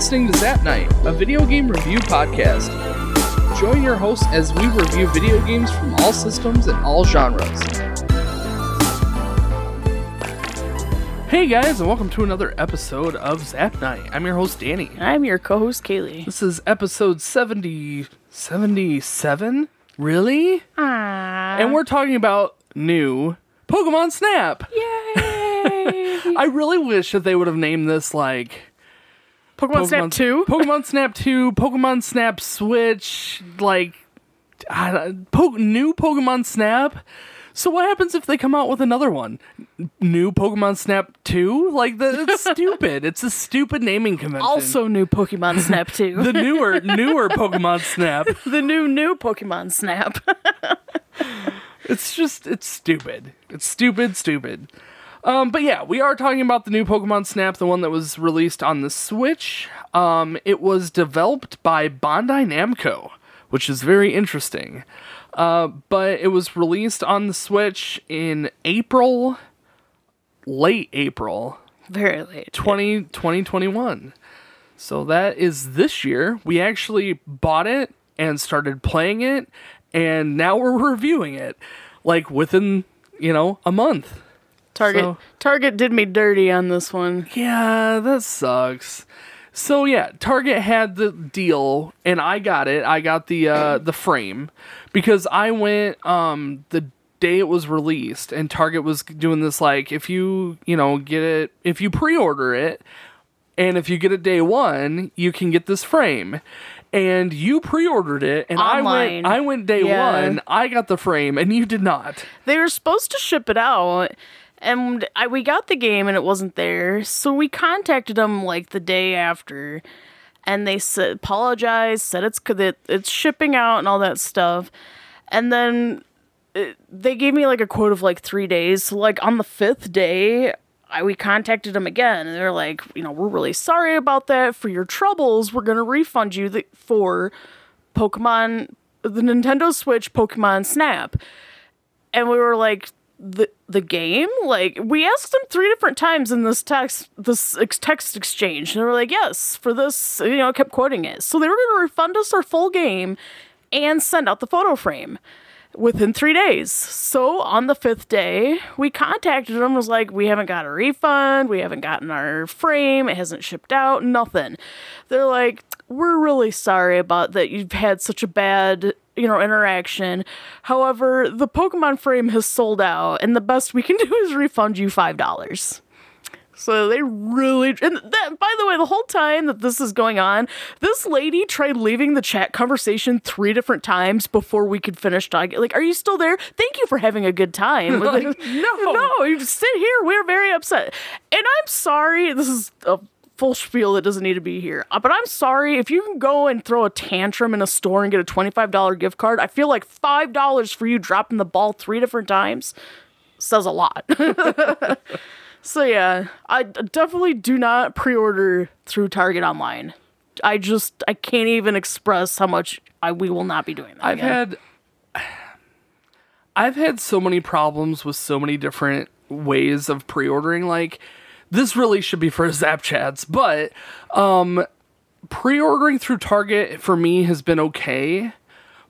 listening to Zap Night, a video game review podcast. Join your hosts as we review video games from all systems and all genres. Hey guys, and welcome to another episode of Zap Night. I'm your host, Danny. I'm your co-host Kaylee. This is episode 70, 77? Really? Ah, And we're talking about new Pokemon Snap. yay! I really wish that they would have named this like Pokemon, Snap Two. Pokemon Snap 2, Pokemon Snap Switch, like don't- po- new Pokemon Snap. So what happens if they come out with another one? New Pokemon Snap 2? Like that it's stupid. It's a stupid naming convention. also, new Pokemon Snap Two. the newer newer Pokemon Snap. the new new Pokemon Snap. It's just it's stupid. It's stupid, stupid. Um, but yeah, we are talking about the new Pokemon Snap, the one that was released on the Switch. Um, it was developed by Bandai Namco, which is very interesting. Uh, but it was released on the Switch in April, late April Very late. 20, 2021. So that is this year. We actually bought it and started playing it, and now we're reviewing it like within, you know, a month. Target So- Target did me dirty on this one. Yeah, that sucks. So yeah, Target had the deal and I got it. I got the uh the frame because I went um the day it was released and Target was doing this like if you, you know, get it if you pre-order it and if you get it day 1, you can get this frame. And you pre-ordered it and I went I went day Yeah. 1, I got the frame and you did not. They were supposed to ship it out, and I, we got the game and it wasn't there. So we contacted them like the day after, and they said apologized, said it's that it's shipping out and all that stuff, and then it, they gave me like a quote of like three days. So like on the fifth day. I, we contacted them again and they're like, you know, we're really sorry about that. For your troubles, we're going to refund you the, for Pokemon, the Nintendo Switch Pokemon Snap and we were like the the game? Like we asked them three different times in this text this ex- text exchange and they were like yes for this you know kept quoting it. So they were going to refund us our full game and send out the photo frame within three days. So on the fifth day we contacted them was like we haven't got a refund we haven't gotten our frame it hasn't shipped out nothing. They're like we're really sorry about that you've had such a bad you know interaction. However the pokemon frame has sold out and the best we can do is refund you five dollars. So they really and that, by the way the whole time that this is going on this lady tried leaving the chat conversation three different times before we could finish talking. Like are you still there? Thank you for having a good time. Like, no. no you just sit here. We're very upset. And i'm sorry this is a full spiel that doesn't need to be here. Uh, But I'm sorry if you can go and throw a tantrum in a store and get a $25 gift card. I feel like $5 for you dropping the ball three different times says a lot. so yeah, I definitely do not pre-order through Target online. I just I can't even express how much I we will not be doing that. I've again. had I've had so many problems with so many different ways of pre-ordering like this really should be for Zap Chats, but um pre-ordering through Target for me has been okay,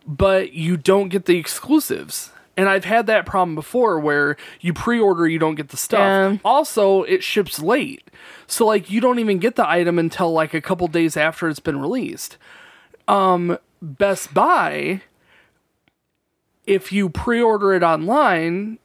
but you don't get the exclusives. And I've had that problem before where you pre-order you don't get the stuff. Yeah. Also, it ships late. So like you don't even get the item until like a couple days after it's been released. Um Best Buy if you pre-order it online,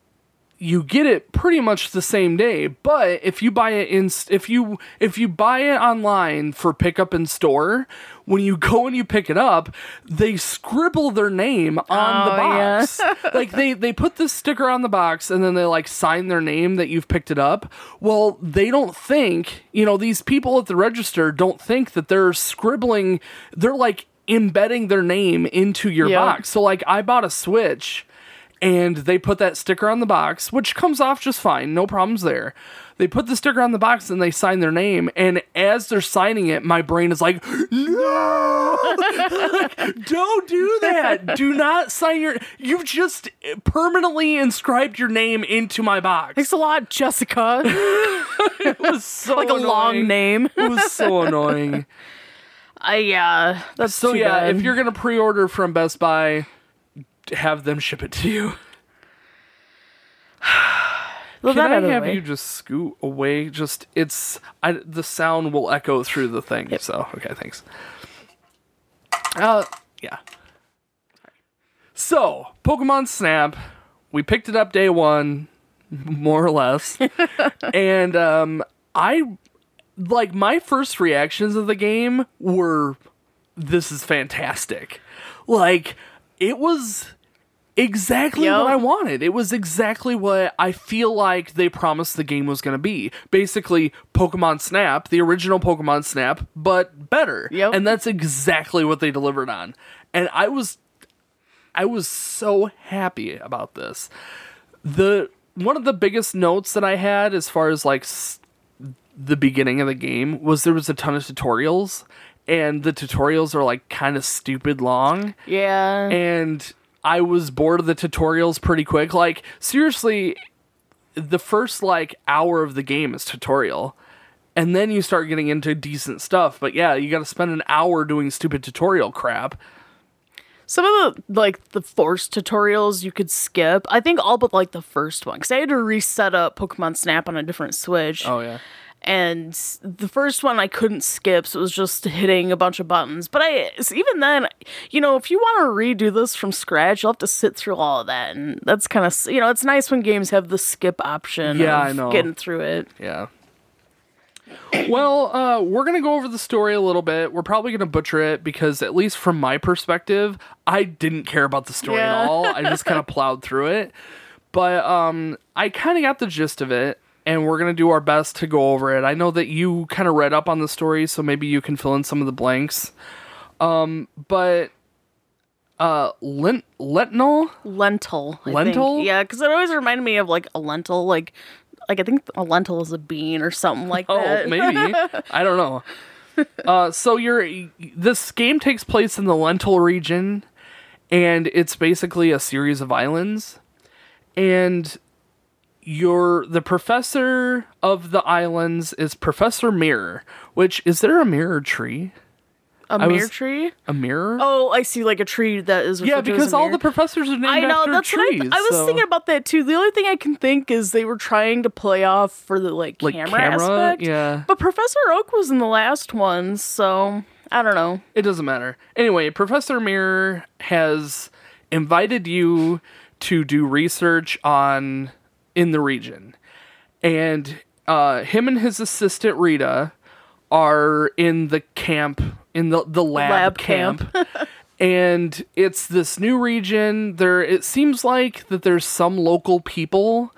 you get it pretty much the same day. But if you buy it in, if you if you buy it online for pickup in store, when you go and you pick it up, they scribble their name on the Oh, yeah. box. like they they put this sticker on the box and then they like sign their name that you've picked it up. Well, they don't think you know these people at the register don't think that they're scribbling. They're like embedding their name into your Yep. box. So like I bought a Switch and they put that sticker on the box, which comes off just fine, no problems there. They put the sticker on the box and they sign their name, and as they're signing it, my brain is like, "No, Like, don't do that! Do not sign your. You've just permanently inscribed your name into my box." Thanks a lot, Jessica. It was so like a long name. It was so annoying. I yeah, that's So yeah, bad. if you're gonna pre-order from Best Buy, have them ship it to you. well, Can I out of the have way. you just scoot away? Just it's I, the sound will echo through the thing. Yep. So okay, thanks. Uh, yeah. So Pokemon Snap, we picked it up day one, more or less, and um, I like my first reactions of the game were, "This is fantastic!" Like it was exactly Yep. what I wanted. It was exactly what I feel like they promised the game was going to be. Basically, Pokemon Snap, the original Pokemon Snap, but better. Yep. And that's exactly what they delivered on. And I was I was so happy about this. The one of the biggest notes that I had as far as like s- the beginning of the game was there was a ton of tutorials and the tutorials are like kind of stupid long yeah, and I was bored of the tutorials pretty quick. Like seriously, the first like hour of the game is tutorial. And then you start getting into decent stuff. But yeah, you got to spend an hour doing stupid tutorial crap. some of the like the forced tutorials you could skip. I think all but like the first one because I had to reset up Pokemon Snap on a different Switch. Oh yeah. And the first one I couldn't skip, so it was just hitting a bunch of buttons. But I, even then, you know, if you want to redo this from scratch, you'll have to sit through all of that, and that's kind of, you know, it's nice when games have the skip option. Yeah, of I know. Getting through it. Yeah. Well, uh, we're gonna go over the story a little bit. We're probably gonna butcher it because, at least from my perspective, I didn't care about the story Yeah. at all. I just kind of plowed through it. But um, I kind of got the gist of it, and we're gonna do our best to go over it. I know that you kind of read up on the story, so maybe you can fill in some of the blanks. Um, but uh, lent lentinol. Lentil. I Lentil? Think. Yeah, because it always reminded me of like a lentil, like. Like I think a lentil is a bean or something like Oh, that. Oh, maybe. I don't know. Uh, so you're this game takes place in the Lentil region, and it's basically a series of islands, and you're the professor of the islands is Professor Mirror. Which is there a mirror tree? a I was- mirror tree. A mirror? Oh, I see, like a tree that is. yeah, referred to as because a all mirror. the professors are named I know after that's trees. what I, I was so- thinking about that too. The only thing I can think is they were trying to play off for the like, like camera, camera. aspect. Yeah. But Professor Oak was in the last one, so I don't know. It doesn't matter. Anyway, Professor Mirror has invited you to do research on in the region. And uh, him and his assistant Rita are in the camp in the, the lab, Lab camp. camp. and it's this new region. There it seems like that there's some local people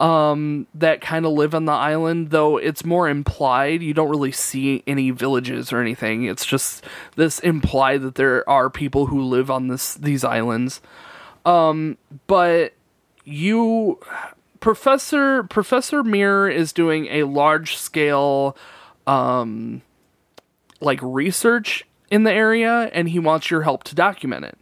um, that kind of live on the island, though it's more implied. You don't really see any villages or anything. It's just this implied that there are people who live on this these islands. Um, but you, Professor Professor Mirror is doing a large scale, um, like research in the area, and he wants your help to document it.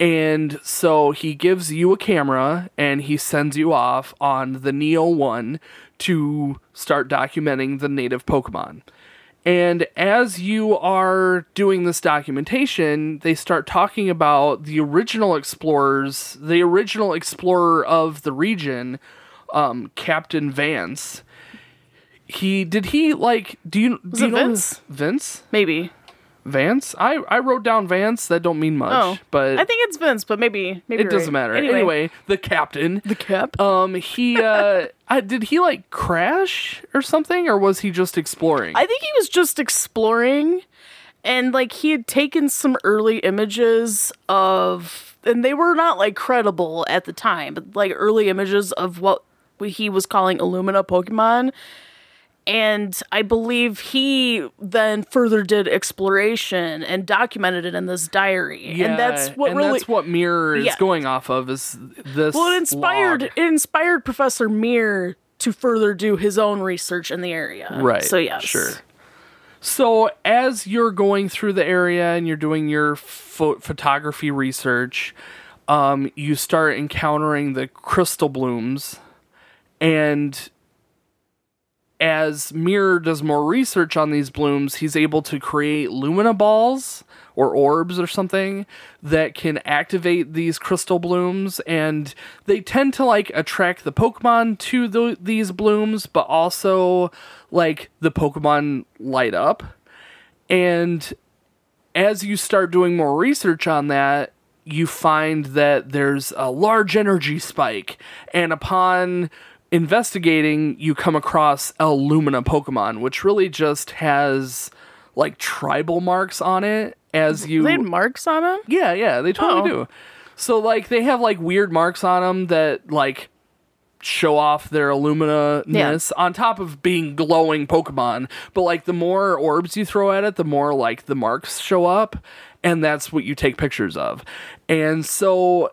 And so he gives you a camera and he sends you off on the Neo 1 to start documenting the native Pokemon. And as you are doing this documentation, they start talking about the original explorers, the original explorer of the region, um, Captain Vance. He did he like do you do Was you know Vince? Vince? Maybe. Vance? I I wrote down Vance. That don't mean much, Oh, but I think it's Vince, but maybe maybe it you're doesn't right. matter. Anyway, Anyway, the captain. the cap. Um, he uh, I, did he like crash or something, or was he just exploring? I think he was just exploring and like he had taken some early images of and they were not like credible at the time, but like early images of what he was calling Illumina Pokemon. And I believe he then further did exploration and documented it in this diary. yeah, and that's what and really that's what Mirror is Yeah. going off of is this. well, it inspired log. it inspired Professor Mir to further do his own research in the area. Right. So yes. Sure. So as you're going through the area and you're doing your pho- photography research, um, you start encountering the crystal blooms, and as Mirror does more research on these blooms, he's able to create Lumina balls or orbs or something that can activate these crystal blooms. And they tend to like attract the pokemon to the, these blooms but also like the pokemon light up. And as you start doing more research on that you find that there's a large energy spike. And upon investigating you come across a lumina pokemon which really just has like tribal marks on it as you They had marks on them. yeah, yeah, they totally Oh. do. So like they have like weird marks on them that like show off their alumina ness on top of being glowing Pokemon. But like the more orbs you throw at it, the more like the marks show up, and that's what you take pictures of. And so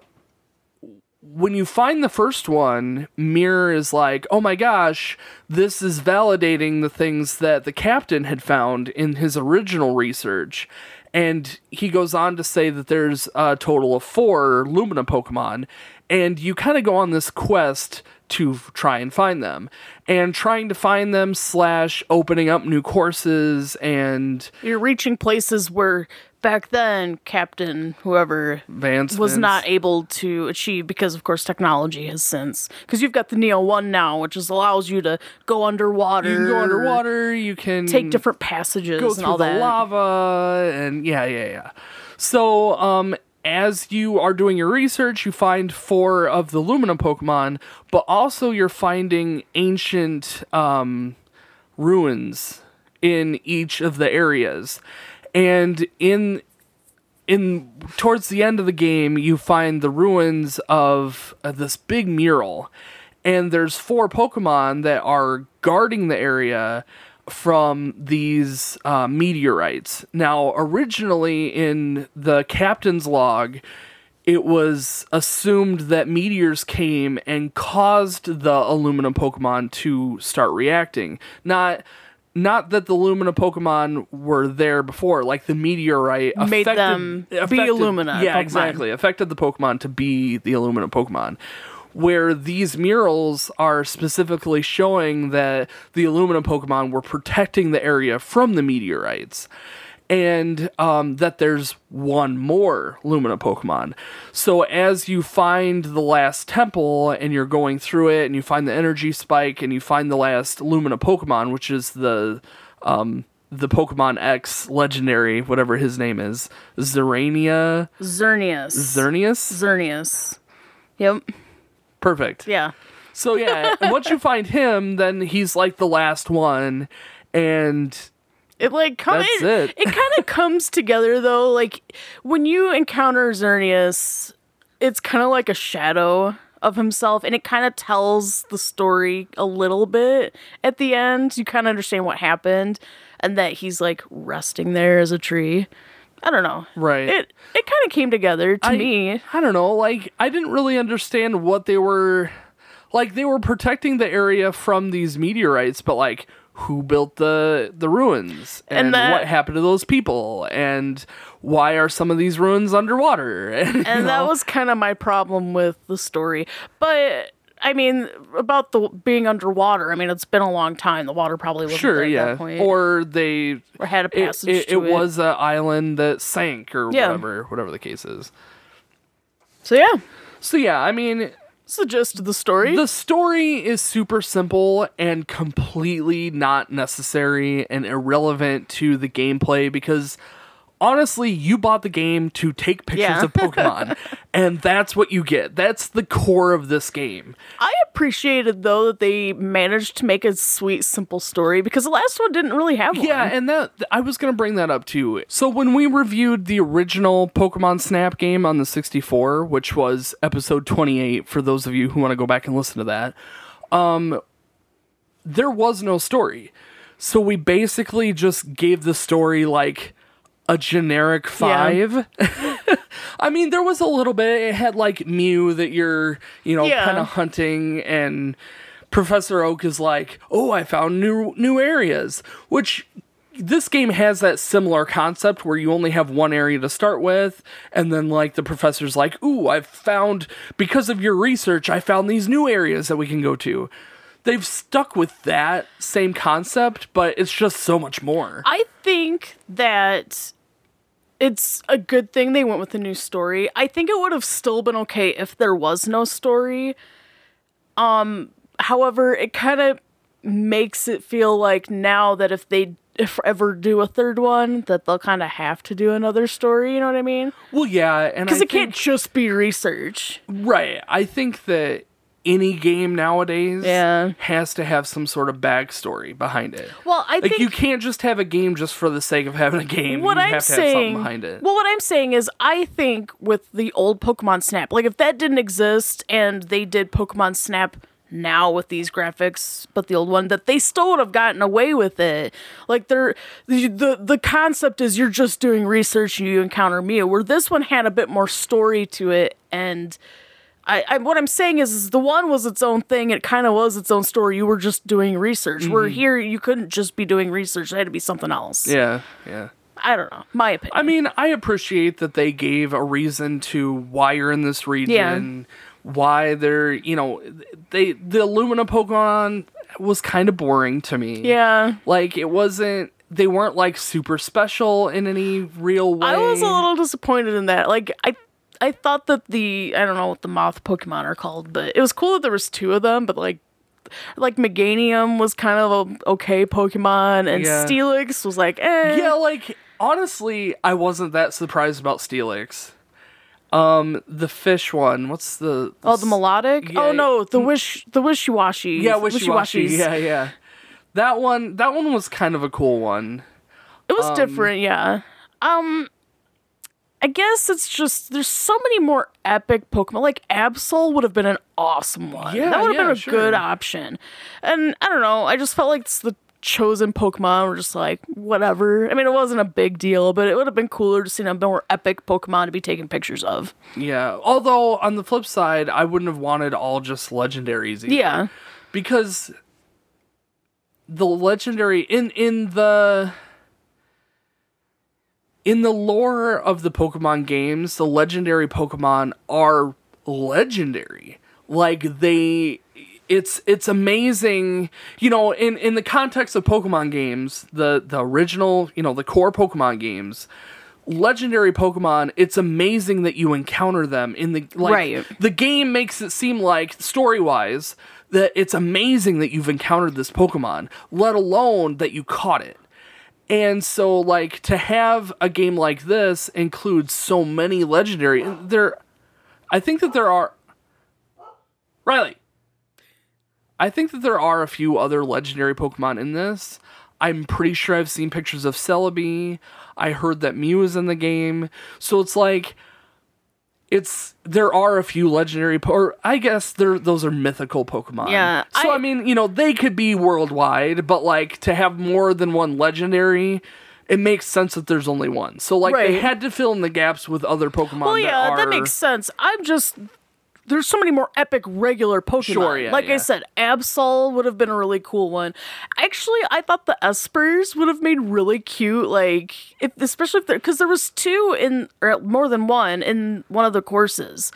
when you find the first one, Mirror is like, oh my gosh, this is validating the things that the captain had found in his original research. And he goes on to say that there's a total of four Lumina Pokemon. And you kind of go on this quest to try and find them. And trying to find them, slash, opening up new courses and You're reaching places where back then Captain whoever Vance was Vince. not able to achieve because of course technology has since. Because you've got the Neo 1 now which is allows you to go underwater. You can go underwater, you can take different passages go and through all the that. lava and yeah yeah yeah. So um as you are doing your research you find four of the lumina pokemon but also you're finding ancient um ruins in each of the areas and in in towards the end of the game you find the ruins of uh, this big mural. And there's four pokemon that are guarding the area from these uh, meteorites. Now originally in the captain's log it was assumed that meteors came and caused the aluminum pokemon to start reacting. Not not that the Lumina Pokemon were there before, like the meteorite Made affected, them be affected- Illumina Yeah, Pokemon. exactly. Affected the Pokemon to be the Illumina Pokemon. Where these murals are specifically showing that the Illumina Pokemon were protecting the area from the meteorites. And um, that there's one more Lumina Pokemon. So as you find the last temple and you're going through it and you find the energy spike and you find the last Lumina Pokemon, which is the um, the Pokemon X legendary, whatever his name is, Zerania, Xerneas Xerneas. Xerneas yep Perfect. yeah So yeah, once you find him, then he's like the last one, and It like com- That's it, it. kind of comes together though. Like when you encounter Xerneas, it's kind of like a shadow of himself, and it kind of tells the story a little bit at the end. You kind of understand what happened, and that he's like resting there as a tree. I don't know. Right. It it kind of came together to I, me. I don't know. Like I didn't really understand what they were. Like they were protecting the area from these meteorites, but like who built the the ruins and, And that- what happened to those people and why are some of these ruins underwater? And, and that was kind of my problem with the story. But I mean, about the being underwater. I mean, it's been a long time. The water probably wasn't sure, yeah. that point, Or they or had a it, passage it, to it was an island that sank or Yeah. whatever whatever the case is. So yeah, So yeah, I mean of the story. The story is super simple and completely not necessary and irrelevant to the gameplay because honestly, you bought the game to take pictures Yeah. of Pokemon, and that's what you get. That's the core of this game. I appreciated though that they managed to make a sweet, simple story because the last one didn't really have one. Yeah, and that I was gonna bring that up too. So when we reviewed the original Pokemon Snap game on the 64, which was episode 28, for those of you who want to go back and listen to that, um, there was no story. So we basically just gave the story like a generic five. I mean, there was a little bit. It had like Mew that you're, you know, Yeah. kind of hunting, and Professor Oak is like, "Oh, I found new new areas," which this game has that similar concept where you only have one area to start with, and then like the professor's like, "Ooh, I've found because of your research, I found these new areas that we can go to." They've stuck with that same concept, but it's just so much more. I think that it's a good thing they went with a new story. I think it would have still been okay if there was no story. Um, however, it kind of makes it feel like now that if they if ever do a third one, that they'll kind of have to do another story. You know what I mean? well, yeah, and Because it can't just be research. right. I think that any game nowadays Yeah. has to have some sort of backstory behind it. Well, I Like think you can't just have a game just for the sake of having a game. what you I'm have to have saying, something behind it. well, what I'm saying is, I think with the old Pokemon Snap, like if that didn't exist and they did Pokemon Snap now with these graphics, but the old one, that they still would have gotten away with it. Like they're the the, the concept is you're just doing research and you encounter Mew, where this one had a bit more story to it and. I, I what I'm saying is, is the one was its own thing. It kind of was its own story. You were just doing research. Where mm-hmm. here you couldn't just be doing research. It had to be something else. yeah, yeah. I don't know. My opinion. I mean, I appreciate that they gave a reason to why you're in this region, Yeah. why they're, you know, they the Illumina Pokemon was kind of boring to me. yeah. Like it wasn't they weren't like super special in any real way. I was a little disappointed in that. Like I I thought that the I don't know what the moth Pokemon are called, but it was cool that there was two of them, but like like Meganium was kind of a okay Pokemon and Yeah. Steelix was like eh. Yeah, like honestly, I wasn't that surprised about Steelix. Um, the fish one. What's the? Oh, the Milotic? Yeah. Oh no, the wish the Wishiwashi. Yeah, Wishiwashi. Yeah, yeah. That one. That one was kind of a cool one. It was Um, different, yeah. Um I guess it's just there's so many more epic Pokemon. Like Absol would have been an awesome one. Yeah, that would have yeah, been a sure. good option. And I don't know, I just felt like it's the chosen Pokemon were just like whatever. I mean, it wasn't a big deal, but it would have been cooler to see a more epic Pokemon to be taking pictures of. Yeah. Although on the flip side, I wouldn't have wanted all just legendaries. Either. Yeah. because the legendary in in the in the lore of the Pokemon games, the legendary Pokemon are legendary. Like they it's it's amazing, you know, in in the context of Pokemon games, the the original, you know, the core Pokemon games, legendary Pokemon, it's amazing that you encounter them in the like Right. the game makes it seem like story-wise that it's amazing that you've encountered this Pokemon, let alone that you caught it. And so like to have a game like this include so many legendary there I think that there are Riley. I think that there are a few other legendary Pokemon in this. I'm pretty sure I've seen pictures of Celebi. I heard that Mew is in the game. So it's like it's there are a few legendary po- or I guess there those are mythical Pokemon. Yeah, So I, I- mean, you know, they could be worldwide, but like to have more than one legendary, it makes sense that there's only one. So like they had to fill in the gaps with other Pokemon Well, that yeah, are that makes sense. I'm just there's so many more epic regular Pokemon. Sure, yeah, like yeah. I said, Absol would have been a really cool one. Actually, I thought the Espers would have made really cute, like if especially if there because there was two in or more than one in one of the courses.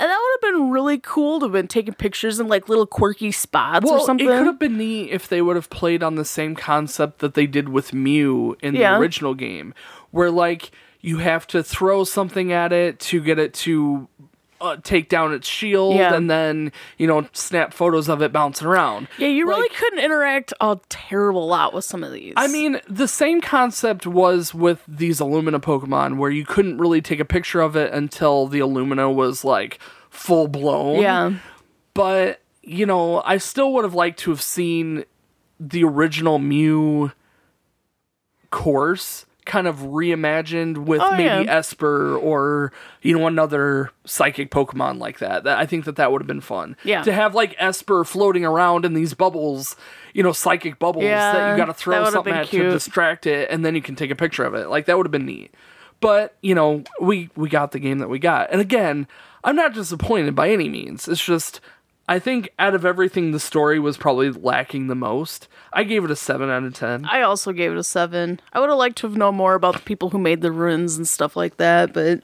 And that would have been really cool to have been taking pictures in like little quirky spots well, or something. it could have been neat if they would have played on the same concept that they did with Mew in Yeah. the original game, where like you have to throw something at it to get it to uh, take down its shield, Yeah. and then you know snap photos of it bouncing around. yeah, you really couldn't interact a terrible lot with some of these. I mean, the same concept was with these Illumina Pokemon, where you couldn't really take a picture of it until the Illumina was like full blown. yeah. but you know, I still would have liked to have seen the original Mew course kind of reimagined with Oh, maybe yeah. Esper or you know another psychic Pokemon like that. That I think that that would have been fun. Yeah. To have like Esper floating around in these bubbles, you know, psychic bubbles that you got to throw something at to distract it, and then you can take a picture of it. Like that would have been neat. But you know, we we got the game that we got, and again, I'm not disappointed by any means. It's just I think out of everything, the story was probably lacking the most. I gave it a seven out of ten. I also gave it a seven. I would have liked to have known more about the people who made the runes and stuff like that, but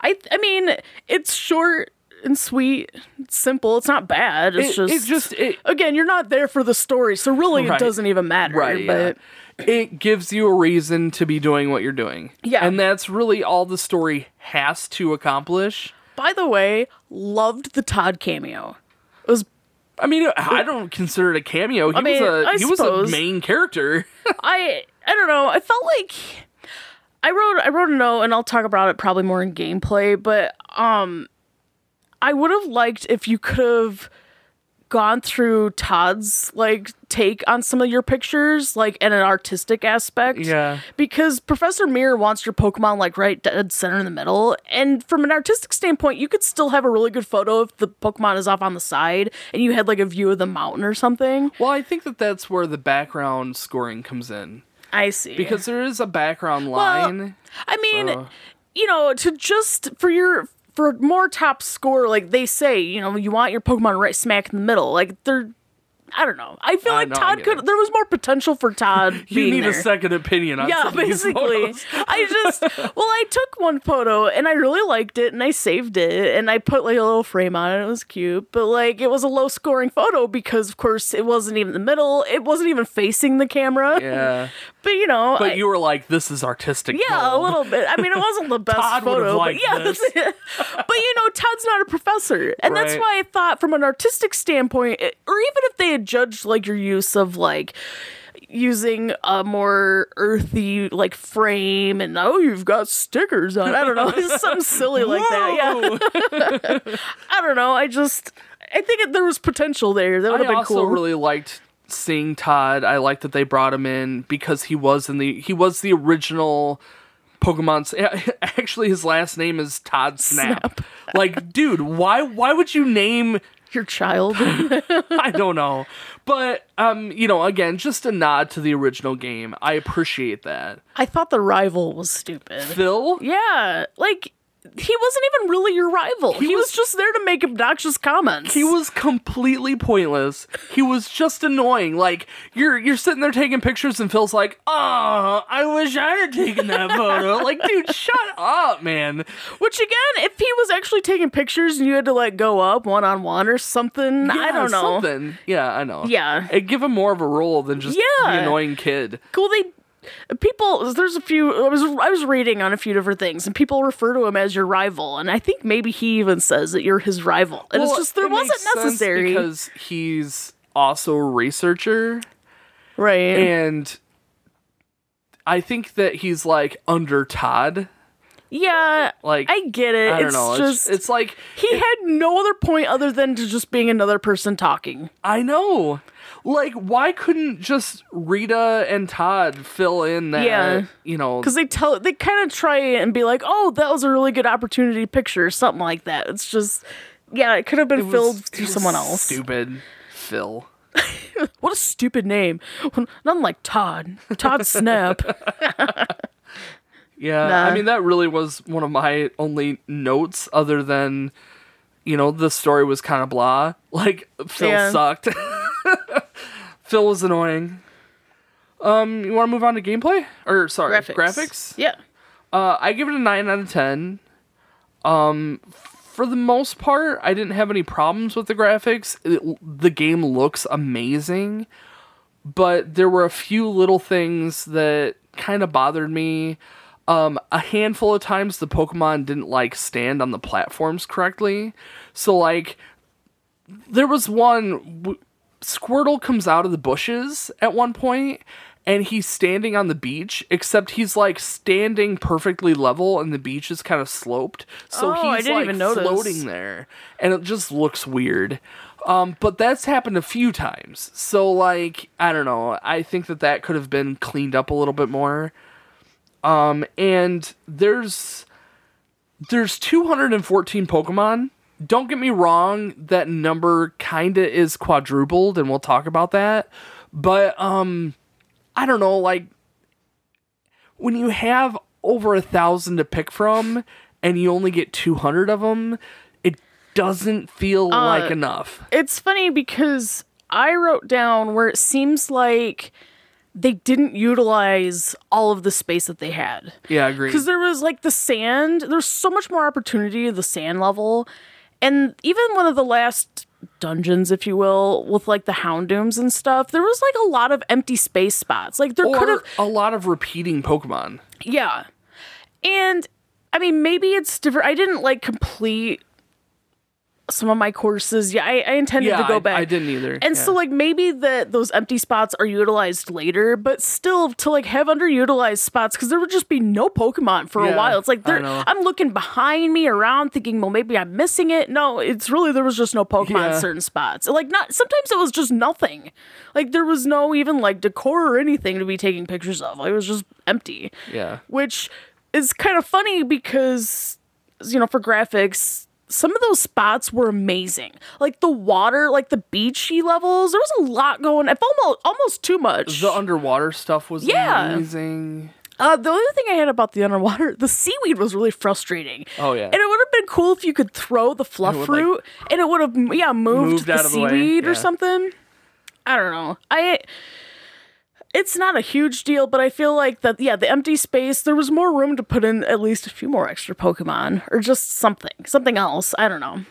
I I mean, it's short. and sweet. It's simple. It's not bad. It's It- just it just- it- again, you're not there for the story, so really Right. it doesn't even matter. Right. But yeah. It gives you a reason to be doing what you're doing. Yeah. And that's really all the story has to accomplish. by the way, loved the Todd cameo. It was I mean, I don't consider it a cameo. He mean, was a I he was a main character. I I don't know. I felt like I wrote I wrote a note and I'll talk about it probably more in gameplay, but um I would have liked if you could have gone through Todd's like take on some of your pictures like in an artistic aspect. Yeah. Because Professor Mirror wants your Pokemon like right dead center in the middle. And from an artistic standpoint, you could still have a really good photo if the Pokemon is off on the side and you had like a view of the mountain or something. well, I think that that's where the background scoring comes in I see. because there is a background line. I mean, So- you know, to just for your for more top score, like they say, you know, you want your Pokemon right smack in the middle. Like they're, I don't know. I feel uh, I like know, Todd could. it. There was more potential for Todd. you need there. a second opinion on Yeah, some of these basically. I just well, I took one photo and I really liked it and I saved it and I put like a little frame on it. It was cute, but like it was a low scoring photo because of course it wasn't even the middle. It wasn't even facing the camera. Yeah. But you know, But I- you were like, this is artistic. yeah, a little bit. I mean, it wasn't the best Todd photo, but liked yeah. this. but you know, Todd's not a professor, and that's why I thought, from an artistic standpoint, or even if they had judged like your use of like using a more earthy like frame and oh you've got stickers on. I don't know. Something silly like that. Yeah. I don't know. I just i think it, there was potential there. That would have been also cool. really liked seeing Todd. I liked that they brought him in because he was in the he was the original Pokemon's actually his last name is Todd Snap. like, dude, why why would you name your child I don't know. But um, you know, again, just a nod to the original game. I appreciate that. i thought the rival was stupid Phil? Yeah, like he wasn't even really your rival. He, was, was- just there to make obnoxious comments. He was completely pointless. He was just annoying. Like you're you're sitting there taking pictures, and Phil's like, "Oh, I wish I had taken that photo." like, dude, shut up, man. Which again, if he was actually taking pictures and you had to like go up one on one or something, I don't know. Something. Yeah, I know. Yeah. It give him more of a role than just Yeah. the annoying kid. Cool. They people. There's a few. I was I was reading on a few different things, and people refer to him as your rival, and I think maybe he even says that you're his rival, and Well, it's just there it wasn't necessary, because he's also a researcher right? and I think that he's like under Todd. yeah, Like I get it. I don't it's know. just it's, it's like he had no other point other than to just being another person talking. I know. Like, why couldn't just Rita and Todd fill in that? Yeah. You know, because they tell they kind of try and be like, "Oh, that was a really good opportunity picture," or something like that. It's just, yeah, it could have been was- filled it through was someone else. Stupid Phil. What a stupid name. Nothing like Todd. Todd Snap. Yeah, Nah. I mean that really was one of my only notes, other than you know the story was kind of blah. Like Phil Yeah. sucked. Phil was annoying. Um, you want to move on to gameplay or sorry, Graphics. graphics? Yeah. Uh, I give it a nine out of ten. Um, for the most part, I didn't have any problems with the graphics. It, the game looks amazing, but there were a few little things that kind of bothered me. Um, a handful of times the Pokemon didn't like stand on the platforms correctly. So like, there was one. W- Squirtle comes out of the bushes at one point and he's standing on the beach, except he's like standing perfectly level and the beach is kind of sloped. So Oh, he's like floating there and it just looks weird. Um, but that's happened a few times. So like, I don't know. I think that that could have been cleaned up a little bit more. Um, and there's there's 214 Pokemon. Don't get me wrong, that number kinda is quadrupled, and we'll talk about that. But um, I don't know, like when you have over a thousand to pick from, and you only get 200 of them, it doesn't feel like enough. It's funny because I wrote down where it seems like they didn't utilize all of the space that they had. Yeah, I agree. Because there was like the sand, there's so much more opportunity the sand level. And even one of the last dungeons, if you will, with like the Houndooms and stuff, there was like a lot of empty space spots. Like there could have, a lot of repeating Pokemon. yeah. And I mean, maybe it's different. I didn't like complete some of my courses. Yeah, I, I intended Yeah, to go I- back. I didn't either, And so like maybe the those empty spots are utilized later, but still to like have underutilized spots because there would just be no Pokemon for a while. It's like I there know. I'm looking behind me around thinking, well, maybe I'm missing it. No, it's really there was just no Pokemon Yeah. in certain spots. Like not sometimes it was just nothing. Like there was no even like decor or anything to be taking pictures of. Like, it was just empty Yeah. which is kind of funny because you know for graphics some of those spots were amazing. Like the water like the beachy levels there was a lot going if almost almost too much. The underwater stuff was Yeah. amazing. uh, the other thing i had about the underwater the seaweed was really frustrating. Oh, yeah. and it would have been cool if you could throw the fluff would, like, and it would have yeah moved, moved the of the seaweed or something. I don't know. I it's not a huge deal, but I feel like that yeah, the empty space, there was more room to put in at least a few more extra Pokemon or just something. Something else. I don't know.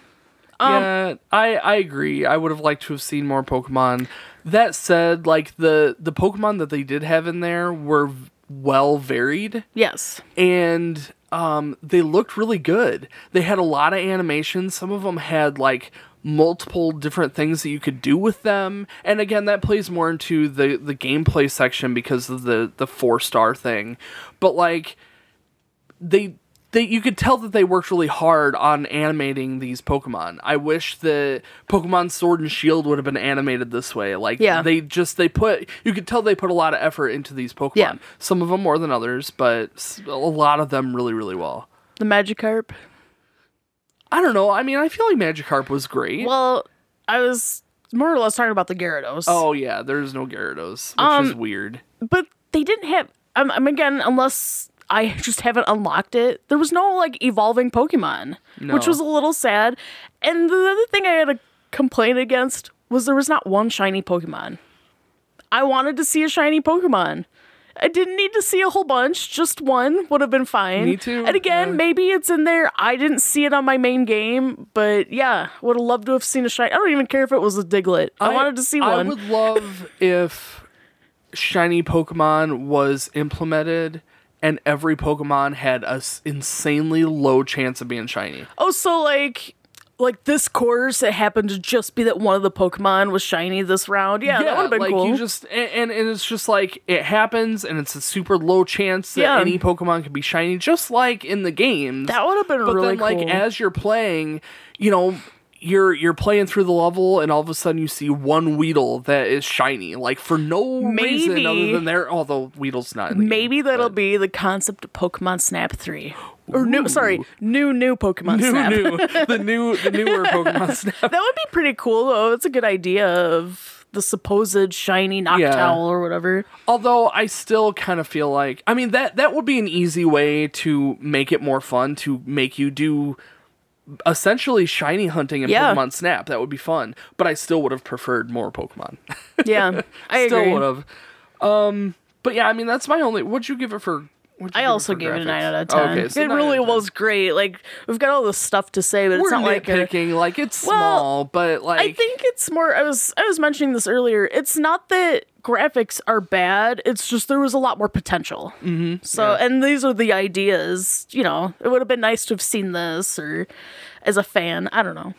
Um, yeah, I I agree. I would have liked to have seen more Pokemon. That said, like the the Pokemon that they did have in there were well varied Yes. and um they looked really good. They had a lot of animations. Some of them had like multiple different things that you could do with them. And again, that plays more into the the gameplay section because of the the 4-star thing. But like they they you could tell that they worked really hard on animating these Pokemon. I wish the Pokemon Sword and Shield would have been animated this way. Like Yeah. they just they put you could tell they put a lot of effort into these Pokemon. Yeah. Some of them more than others, but a lot of them really really well. The Magikarp. I don't know. I mean, I feel like Magikarp was great. Well, I was more or less talking about the Gyarados. oh yeah, there's no Gyarados, which Um, is weird. But they didn't have um, um, again, unless I just haven't unlocked it, there was no like evolving Pokemon. Which was a little sad. And the other thing I had a complaint against was there was not one shiny Pokemon. I wanted to see a shiny Pokemon. I didn't need to see a whole bunch, just one would have been fine. Me too, And again, yeah. maybe it's in there. I didn't see it on my main game, but yeah, would have loved to have seen a shiny. I don't even care if it was a Diglett. I, wanted to see I one. I would love if shiny Pokemon was implemented and every Pokemon had a s- insanely low chance of being shiny. Oh, so like like this course, it happened to just be that one of the Pokemon was shiny this round. Yeah, that would have been like cool. you just and, and it's just like it happens and it's a super low chance that Yeah. any Pokemon can be shiny, just like in the games. that would have been really cool. but really then like cool. as you're playing, you know, you're you're playing through the level and all of a sudden you see one Weedle that is shiny, like for no reason other than there. Although Weedle's not. In the Maybe game, that'll but- be the concept of Pokemon Snap three. Or new, sorry, new new Pokemon new, Snap. new, the new, the newer Pokemon Snap. That would be pretty cool though. It's a good idea of the supposed shiny Noctowl Yeah. or whatever. Although I still kind of feel like, I mean that that would be an easy way to make it more fun to make you do essentially shiny hunting in Yeah. Pokemon Snap. That would be fun. But I still would have preferred more Pokemon. Yeah, I still would have. Um, but yeah, I mean that's my only. What'd you give it for? you I also gave it a nine out of Oh, ten. okay, so it really out of 10. was great. Like we've got all this stuff to say, but We're it's not like a, nitpicking. like it's Well, small, but like I think it's more. I was I was mentioning this earlier. It's not that graphics are bad. It's just there was a lot more potential. Mm-hmm, so and these are the ideas. You know, it would have been nice to have seen this or as a fan. I don't know.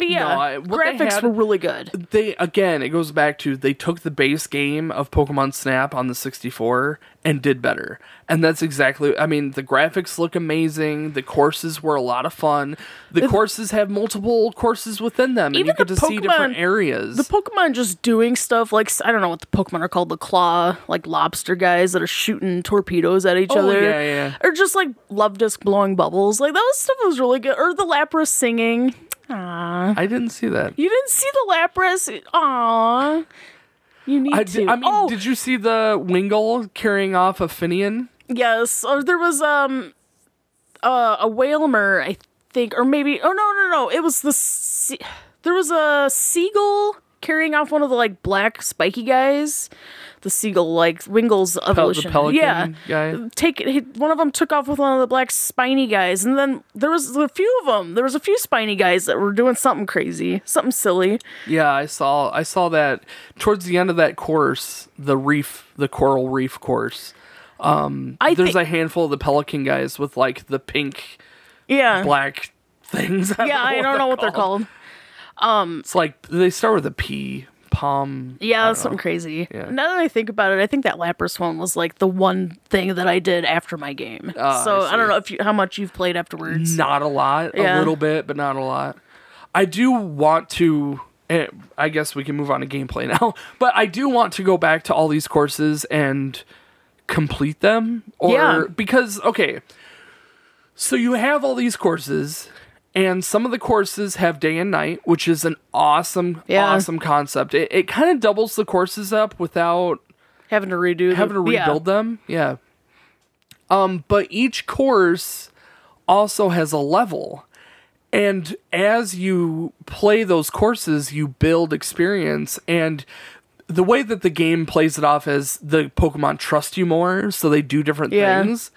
But yeah, I- graphics had- were really good. they again it goes back to they took the base game of pokemon snap on the 64 and did better and that's exactly i mean the graphics look amazing the courses were a lot of fun the courses have multiple courses within them and you get the to see different areas The Pokemon just doing stuff like I don't know what the Pokemon are called, the claw like lobster guys that are shooting torpedoes at each Oh, other, yeah, yeah. or just like love disc blowing bubbles. Like that was stuff that was really good. Or the Lapras singing. Aww. i didn't see that You didn't see the Lapras? Aww. You need I, to. did, I mean, oh, did you see the Wingull carrying off a Finneon? yes. Or there was um uh, a Wailmer, I think, or maybe. Oh no, no, no! It was the. Se- there was a seagull carrying off one of the like black spiky guys. The seagull like Wingull's evolution. pelican yeah, guy? Take he, one of them took off with one of the black spiny guys, and then there was a few of them. There was a few spiny guys that were doing something crazy, something silly. Yeah, I saw I saw that towards the end of that course, the reef, the coral reef course. Um, I There's think, a handful of the pelican guys with like the pink yeah, black things. I yeah. I don't know what they're called. Um, it's like they start with a P. Palm. Yeah, that's something crazy. Yeah. Now that I think about it, I think that Lapras one was like the one thing that I did after my game. Ah, so I I, don't know if you how much you've played afterwards. Not a lot, a little bit, but not a lot. I do want to. I guess we can move on to gameplay now, but I do want to go back to all these courses and complete them. Or Yeah. because okay, so you have all these courses, and some of the courses have day and night, which is an awesome, Yeah. awesome concept. It, it kind of doubles the courses up without Having to redo, having to the, yeah. rebuild them. Yeah. Um, but each course also has a level. And as you play those courses, you build experience. And the way that the game plays it off is the Pokemon trust you more, so they do different Yeah. things.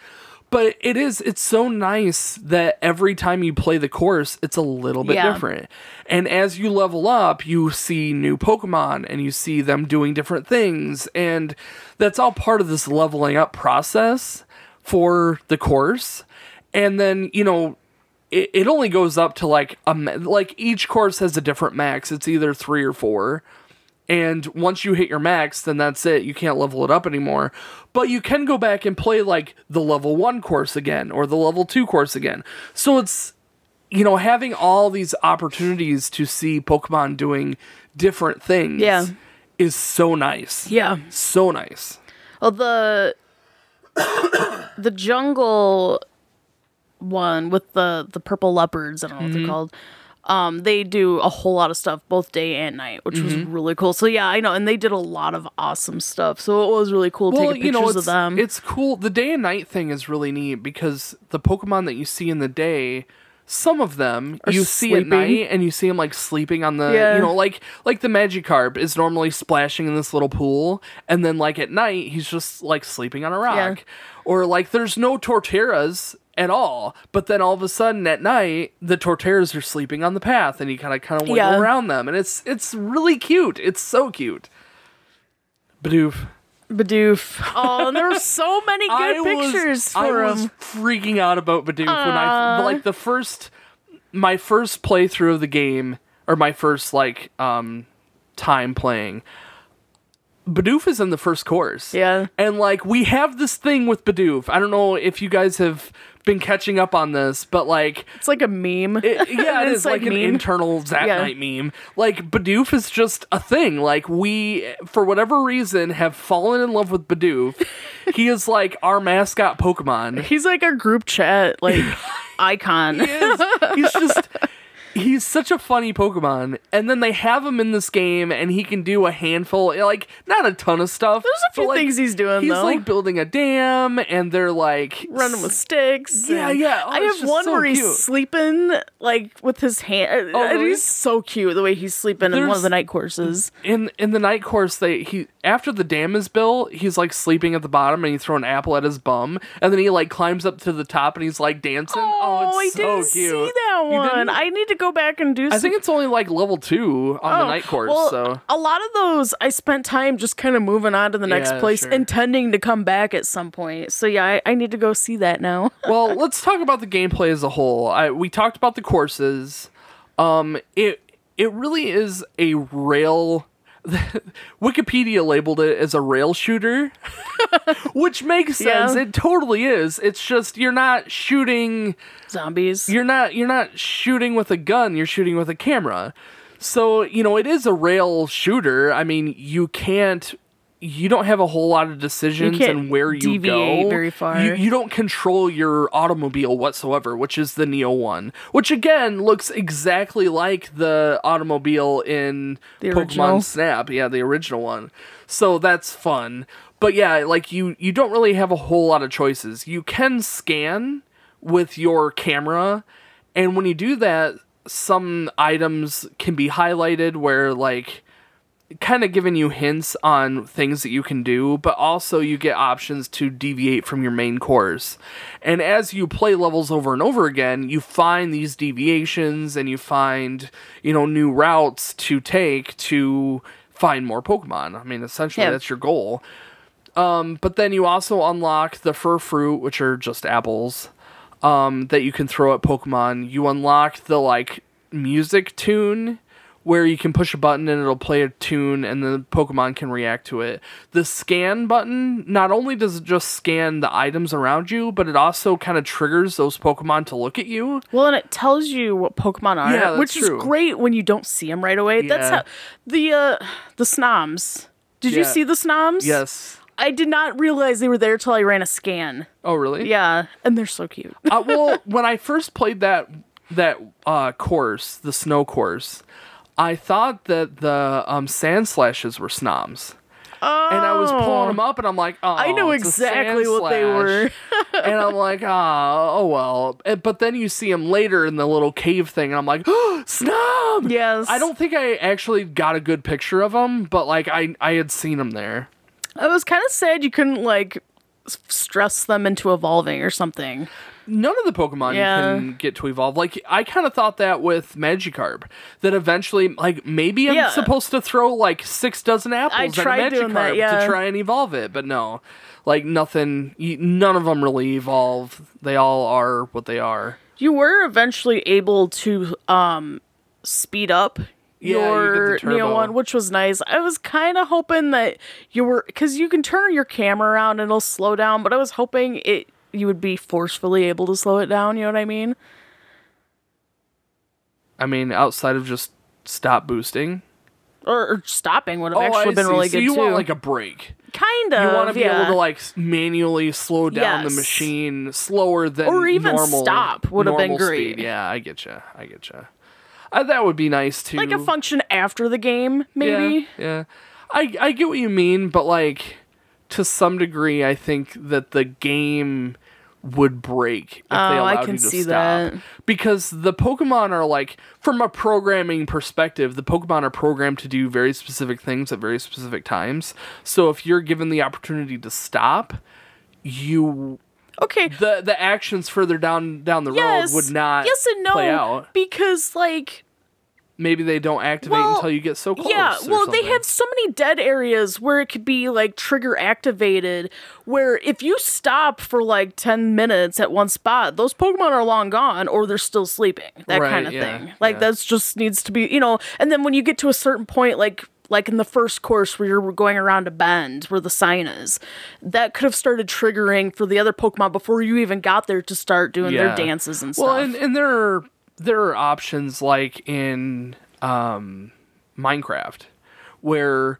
But it is, it's so nice that every time you play the course, it's a little bit Yeah. different. And as you level up, you see new Pokemon and you see them doing different things. And that's all part of this leveling up process for the course. And then, you know, it, it only goes up to like a like each course has a different max. It's either three or four. And once you hit your max, then that's it. You can't level it up anymore. But you can go back and play like the level one course again or the level two course again. So it's, you know, having all these opportunities to see Pokemon doing different things Yeah. is so nice. Yeah. So nice. Well, the the jungle one with the the purple leopards, I don't know Mm-hmm. what they're called. Um, they do a whole lot of stuff both day and night, which was Mm-hmm. really cool. So yeah, I know, and they did a lot of awesome stuff. So it was really cool taking pictures it's, of them. It's cool. The day and night thing is really neat because the Pokemon that you see in the day, some of them Are you see at sleeping. night and you see them like sleeping on the, Yeah. you know, like like the Magikarp is normally splashing in this little pool, and then like at night he's just like sleeping on a rock, or like there's no Torterras at all, but then all of a sudden at night the Torterras are sleeping on the path, and you kind of kind of wiggle Yeah. around them, and it's it's really cute. It's so cute. Bidoof. Bidoof. Oh, and there were so many good pictures was, for I was freaking out about Bidoof when I like the first my first playthrough of the game or my first like um time playing. Bidoof is in the first course. Yeah. And like we have this thing with Bidoof. I don't know if you guys have been catching up on this, but like It's like a meme. it- yeah, It's like, like an meme. internal Zat Yeah. Knight meme. Like Bidoof is just a thing. Like we, for whatever reason, have fallen in love with Bidoof. he is like our mascot Pokemon. He's like a group chat like icon. He is. He's just. He's such a funny Pokemon, and then they have him in this game, and he can do a handful, like not a ton of stuff. There's a few like, things he's doing He's though. like building a dam, and they're like running with sticks. Yeah, yeah. Oh, I have one so where he's sleeping like with his hand. Uh, oh, and really? he's so cute the way he's sleeping in one of the night courses. in in the night course they he after the dam is built he's like sleeping at the bottom and you throw an apple at his bum and then he like climbs up to the top and he's like dancing oh, oh it's I so didn't cute see that one. I need to go back and do. I think it's only like level two on the Oh, night course well, so a lot of those I spent time just kind of moving on to the next Yeah, place, sure. intending to come back at some point. So yeah, I, I need to go see that now. well let's talk about the gameplay as a whole I, we talked about the courses um it it really is a rail Wikipedia labeled it as a rail shooter, which makes sense. Yeah. It totally is. It's just you're not shooting Zombies. you're not you're not shooting with a gun you're shooting with a camera so you know it is a rail shooter i mean you can't you don't have a whole lot of decisions and where you go. very far. You, you don't control your automobile whatsoever which is the neo one which again looks exactly like the automobile in The pokemon original. snap. Yeah the original one. So that's fun. But yeah like you you don't really have a whole lot of choices. You can scan with your camera and when you do that some items can be highlighted where like kind of giving you hints on things that you can do, but also you get options to deviate from your main course. And as you play levels over and over again, you find these deviations and you find, you know, new routes to take to find more Pokemon. I mean, essentially Yeah. that's your goal. Um, but then you also unlock the Fluffruit, which are just apples, um, that you can throw at Pokemon. You unlock the like music tune where you can push a button and it'll play a tune and the Pokemon can react to it. The scan button, not only does it just scan the items around you, but it also kind of triggers those Pokemon to look at you. Well, and it tells you what Pokemon are, Yeah, which true. is great when you don't see them right away. That's how the uh the Snoms. Did you see the Snoms? Yes. I did not realize they were there till I ran a scan. Oh, really? Yeah, and they're so cute. uh, well, when I first played that that uh, course, the snow course, I thought that the um, Sandslashes were snoms. And I was pulling them up, and I'm like, oh, I know a exactly what they were. and I'm like, ah, oh well. But then you see them later in the little cave thing, and I'm like, oh, Snom. Yes. I don't think I actually got a good picture of them, but like I I had seen them there. I was kind of sad you couldn't like stress them into evolving or something. None of the Pokemon Yeah. can get to evolve. Like I kind of thought that with Magikarp, that eventually, like maybe I'm Yeah. supposed to throw like six dozen apples at tried a doing Magikarp that, yeah. to try and evolve it, but no, like nothing. None of them really evolve. They all are what they are. You were eventually able to um speed up Yeah, you your the Neo one, which was nice. I was kind of hoping that you were because you can turn your camera around and it'll slow down, but I was hoping it you would be forcefully able to slow it down. You know what I mean? I mean, outside of just stop boosting. Or, or stopping would have Oh, actually I been see. really so good you too. want like a break. kind of. You want to be yeah. able to like manually slow down the machine slower than Or even normal, stop would have been great. Speed. Yeah, I get you. I get you. Uh, that would be nice too. like a function after the game, maybe. Yeah, yeah. I I get what you mean, but like to some degree, I think that the game would break if they Oh, I can you to see stop. that. Because the Pokemon are like, from a programming perspective, the Pokemon are programmed to do very specific things at very specific times. So if you're given the opportunity to stop, you Okay. the the actions further down down the yes. road would not yes and no play out. because like Maybe they don't activate Well, until you get so close. Yeah, well, they have so many dead areas where it could be like trigger activated. Where if you stop for like 10 minutes at one spot, those Pokemon are long gone or they're still sleeping. That Right, kind of yeah, thing. Like, yeah. that's just needs to be, you know, and then when you get to a certain point, like, like in the first course where you're going around a bend where the sign is, that could have started triggering for the other Pokemon before you even got there to start doing Yeah. their dances and stuff. Well, and, and there are there are options like in um, Minecraft where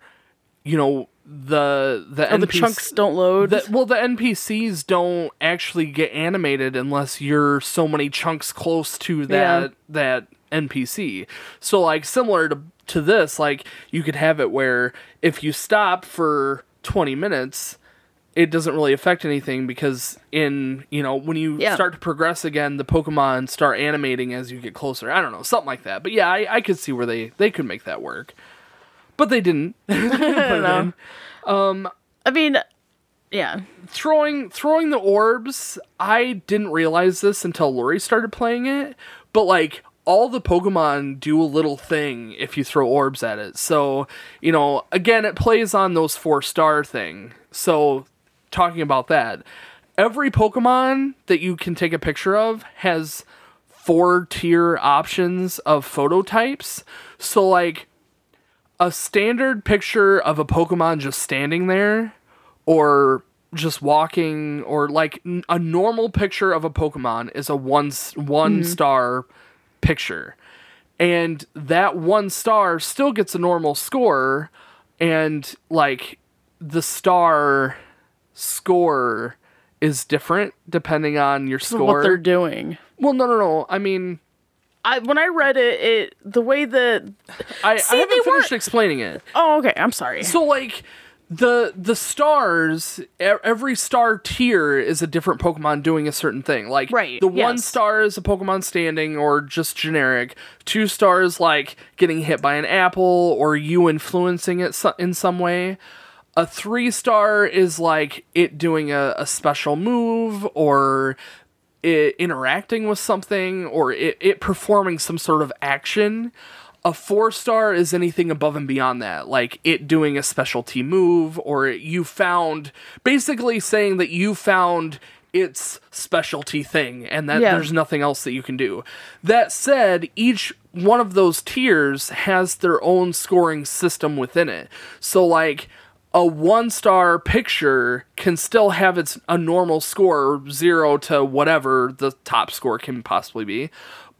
you know the the oh, the chunks don't load. the, well, the NPCs don't actually get animated unless you're so many chunks close to that Yeah. that NPC. So like similar to to this, like you could have it where if you stop for 20 minutes, it doesn't really affect anything because in, you know, when you Yeah. start to progress again, the Pokemon start animating as you get closer. I don't know, something like that. But yeah, I, I could see where they they could make that work. But they didn't. They didn't put it know. in um, I mean, yeah. throwing throwing the orbs i didn't realize this until lori started playing it but like all the pokemon do a little thing if you throw orbs at it so you know again it plays on those four star thing so talking about that every pokemon that you can take a picture of has four tier options of photo types so like a standard picture of a Pokemon just standing there, or just walking, or like n- a normal picture of a Pokemon is a one s- one mm-hmm. star picture, and that one star still gets a normal score, and like the star score is different depending on your score. What they're doing. well, no, no, no. I mean, I when I read it, it the way that I, See, I haven't finished weren't- explaining it. oh okay, I'm sorry. So like the the stars every star tier is a different pokemon doing a certain thing like Right, the one yes. star is a pokemon standing or just generic two stars like getting hit by an apple or you influencing it in some way a three star is like it doing a, a special move or it interacting with something or it, it performing some sort of action. A four star is anything above and beyond that, like it doing a specialty move or you found basically saying that you found its specialty thing and that Yeah. there's nothing else that you can do. That said, each one of those tiers has their own scoring system within it. So like a one star picture can still have its a normal score zero to whatever the top score can possibly be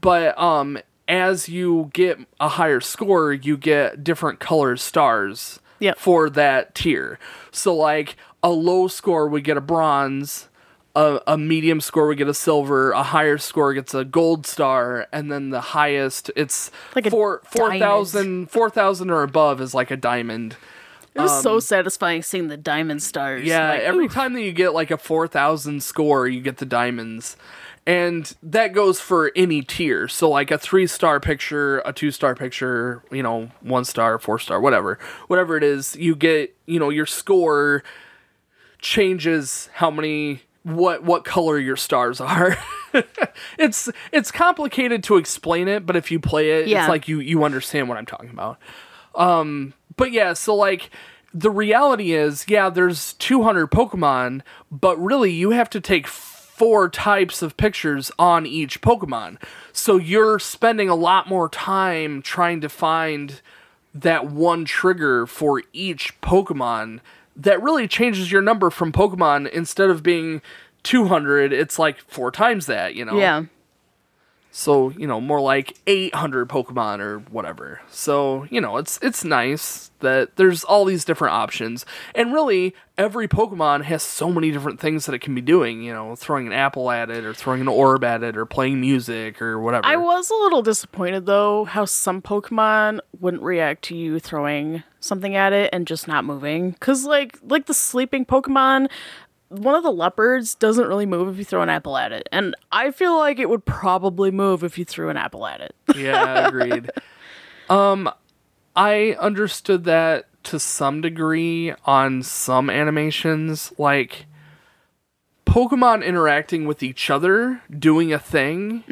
but um as you get a higher score you get different color stars Yep. for that tier so like a low score would get a bronze a, a medium score would get a silver a higher score gets a gold star and then the highest it's Like a four diamond. 4000 4000 or above is like a diamond It was so satisfying seeing the diamond stars. Um, Yeah, Like, every oof. time that you get like a 4,000 score, you get the diamonds. And that goes for any tier. So, like a three star picture, a two star picture, you know, one star, four star, whatever. Whatever it is, you get, you know, your score changes how many what what color your stars are. it's it's complicated to explain it, but if you play it, Yeah. it's like you you understand what I'm talking about. Um but yeah, so like the reality is, yeah, there's 200 Pokemon, but really you have to take four types of pictures on each Pokemon. So you're spending a lot more time trying to find that one trigger for each Pokemon that really changes your number from Pokemon instead of being 200, it's like four times that, you know? Yeah. So, you know, more like 800 Pokemon or whatever. So, you know, it's it's nice that there's all these different options. And really, every Pokemon has so many different things that it can be doing, you know, throwing an apple at it or throwing an orb at it or playing music or whatever. I was a little disappointed though how some Pokemon wouldn't react to you throwing something at it and just not moving. Cause like like the sleeping Pokemon, one of the leopards doesn't really move if you throw an apple at it. And I feel like it would probably move if you threw an apple at it. yeah, agreed. um I understood that to some degree on some animations like Pokemon interacting with each other, doing a thing.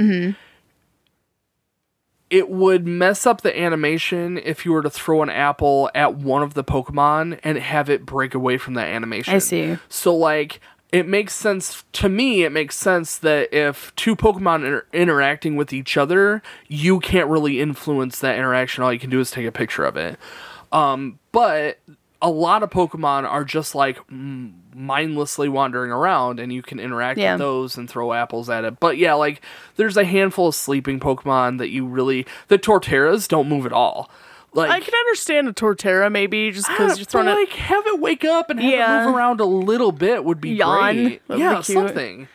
It would mess up the animation if you were to throw an apple at one of the Pokemon and have it break away from that animation. I see. So like it makes sense to me it makes sense that if two pokemon are interacting with each other you can't really influence that interaction all you can do is take a picture of it um, but a lot of pokemon are just like mm, mindlessly wandering around and you can interact Yeah. with those and throw apples at it but yeah like there's a handful of sleeping pokemon that you really the torterras don't move at all like I can understand a Torterra maybe just Ah, because you're throwing it. like have it wake up and have Yeah. it move around a little bit would be Yawn. great. Yeah, something.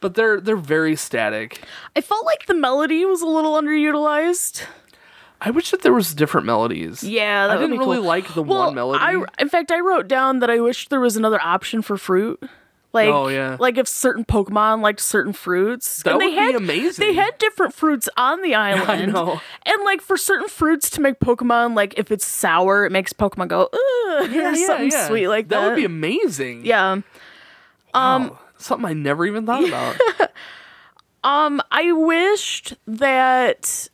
But they're they're very static. I felt like the melody was a little underutilized. I wish that there was different melodies. Yeah, that I didn't really cool. like the well, one melody. I, in fact, I wrote down that I wish there was another option for fruit. Like, Oh, yeah. like if certain Pokemon liked certain fruits, That and they would be had, amazing. They had different fruits on the island. know. And like for certain fruits to make Pokemon, like if it's sour, it makes Pokemon go, ugh, or something sweet like that. That would be amazing. yeah. Um, something I never even thought about. Um, I wished that.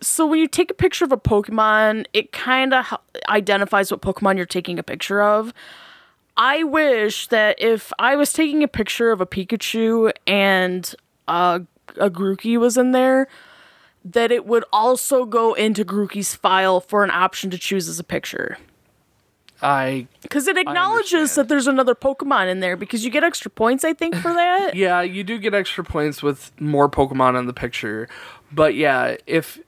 So when you take a picture of a Pokemon, it kind of identifies what Pokemon you're taking a picture of. I wish that if I was taking a picture of a Pikachu and a, a Grookey was in there, that it would also go into Grookey's file for an option to choose as a picture. I Because it acknowledges that there's another Pokemon in there because you get extra points, I think, for that. yeah, you do get extra points with more Pokemon in the picture. But yeah, if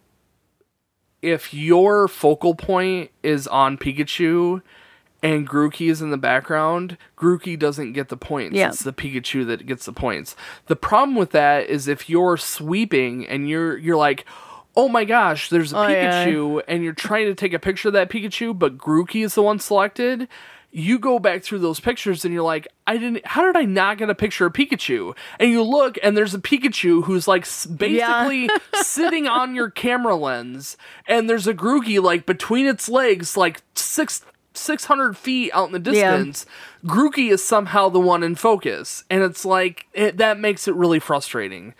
if your focal point is on Pikachu and Grookey is in the background, Grookey doesn't get the points. Yeah. It's the Pikachu that gets the points. The problem with that is if you're sweeping and you're you're like, oh my gosh, there's a Oh, yeah. Pikachu, and you're trying to take a picture of that Pikachu, but Grookey is the one selected. You go back through those pictures and you're like, I didn't. How did I not get a picture of Pikachu? And you look, and there's a Pikachu who's like basically sitting on your camera lens, and there's a Grookey like between its legs, like six. 600 feet out in the Yeah. distance, Grookey is somehow the one in focus. And it's like, it, that makes it really frustrating.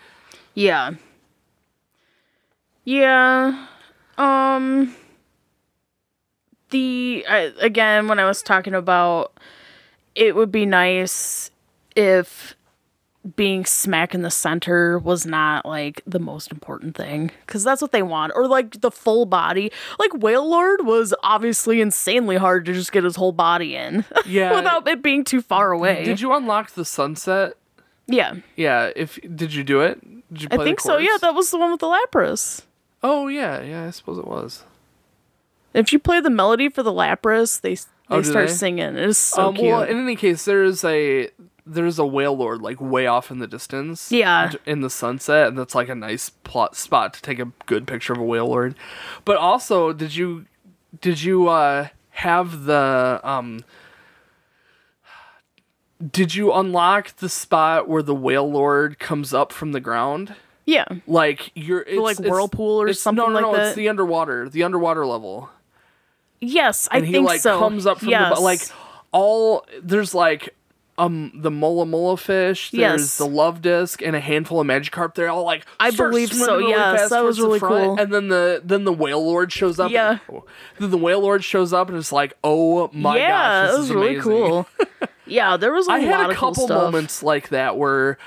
Yeah. Yeah. Um the I, again when I was talking about it would be nice if being smack in the center was not like the most important thing cuz that's what they want or like the full body like Wailord was obviously insanely hard to just get his whole body in Yeah. without it being too far away. Did you unlock the sunset? yeah. Yeah. If did you do it? Did you I think so. Yeah, that was the one with the Lapras. oh yeah, yeah. I suppose it was. If you play the melody for the Lapras, they they Oh, start they? singing. It is so um, cute. well, in any case, there's a there's a Wailord like way off in the distance. Yeah. In the sunset, and that's like a nice plot spot to take a good picture of a Wailord. But also, did you did you uh have the um did you unlock the spot where the Wailord comes up from the ground? yeah, Like you're it's, like, whirlpool or it's- something No, no, like no. that? It's the underwater, the underwater level. Yes, I and he think like so. comes up from yes. the like all there's like um the Mola Mola fish, there's Yes. the Luvdisc and a handful of Magikarp. They're all like I believe so, really yes, that was really cool. And then the then the Wailord shows up. Yeah. and, then the Wailord shows up and it's like, oh my yeah, gosh, this it was is really amazing. cool. yeah, there was a I lot had a cool couple stuff. moments like that where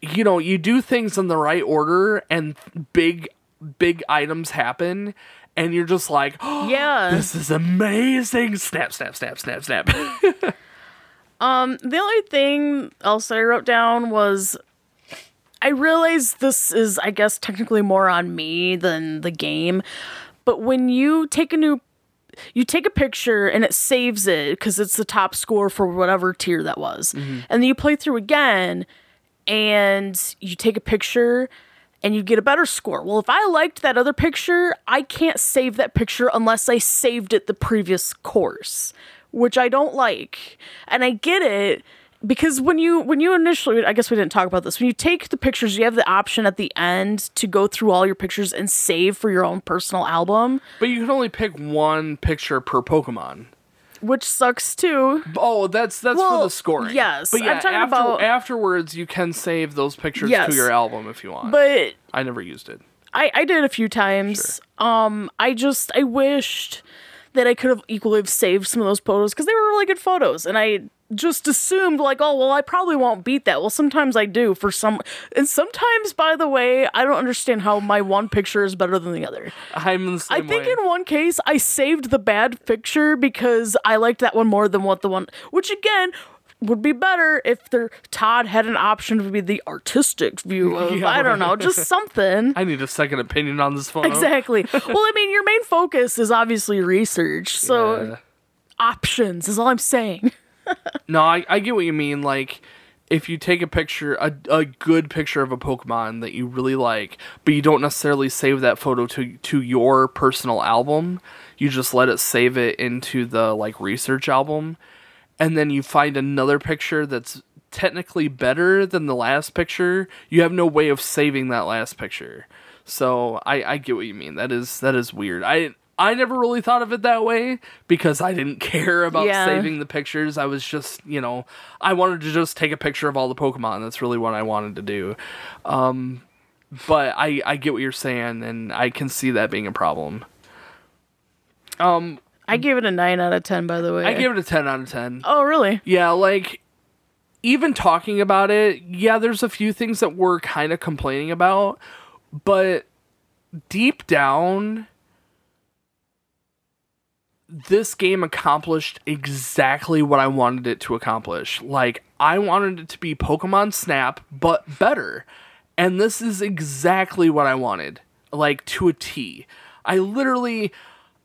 you know you do things in the right order and big big items happen and you're just like oh, Yeah. this is amazing snap snap snap snap snap Um, the only thing else that I wrote down was I realize this is, I guess, technically more on me than the game, but when you take a new you take a picture and it saves it because it's the top score for whatever tier that was. And then you play through again and you take a picture and you get a better score. Well, if I liked that other picture, I can't save that picture unless I saved it the previous course, which I don't like. And I get it because when you when you initially I guess we didn't talk about this. When you take the pictures, you have the option at the end to go through all your pictures and save for your own personal album, but you can only pick one picture per pokemon which sucks too. oh that's that's for the scoring yes, but yeah I'm talking after, about- afterwards you can save those pictures Yes. to your album if you want But i never used it I, I did a few times. Um, I just I wished that I could have equally have saved some of those photos because they were really good photos, and I just assumed like, oh well, I probably won't beat that. Well, sometimes I do for some, and sometimes, by the way, I don't understand how my one picture is better than the other. i'm the same I think way. in one case I saved the bad picture because I liked that one more than what the one, which again would be better if the Todd had an option to be the artistic view of Yeah, I don't know, just something. i need a second opinion on this photo Exactly. well, I mean, your main focus is obviously research, so Yeah. options is all I'm saying. No, I, I get what you mean. Like, if you take a picture, a, a good picture of a Pokemon that you really like, but you don't necessarily save that photo to to your personal album, you just let it save it into the like research album, and then you find another picture that's technically better than the last picture. You have no way of saving that last picture. So I, I get what you mean. That is that is weird. I I never really thought of it that way because I didn't care about Yeah. saving the pictures. I was just, you know, I wanted to just take a picture of all the Pokemon. That's really what I wanted to do. Um, but I, I get what you're saying, and I can see that being a problem. Um, I gave it a 9 out of 10, by the way. I gave it a 10 out of 10. Oh, really? Yeah, like, even talking about it, yeah, there's a few things that we're kind of complaining about, but deep down, this game accomplished exactly what I wanted it to accomplish. Like, I wanted it to be Pokemon Snap, but better. And this is exactly what I wanted. Like, to a T. I literally.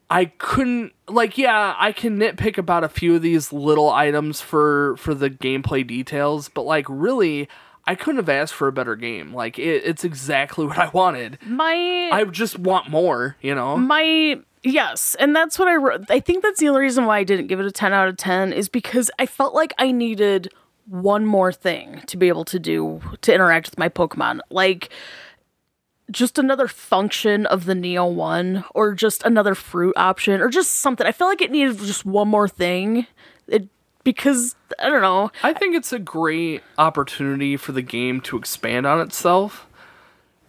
I couldn't like yeah, I can nitpick about a few of these little items for for the gameplay details, but like really I couldn't have asked for a better game. Like it, it's exactly what I wanted. My I just want more, you know. my yes, and that's what I wrote. I think that's the only reason why I didn't give it a 10 out of 10 is because I felt like I needed one more thing to be able to do to interact with my Pokemon. Like just another function of the Neo 1 or just another fruit option or just something. I feel like it needed just one more thing. It because I don't know. I think it's a great opportunity for the game to expand on itself.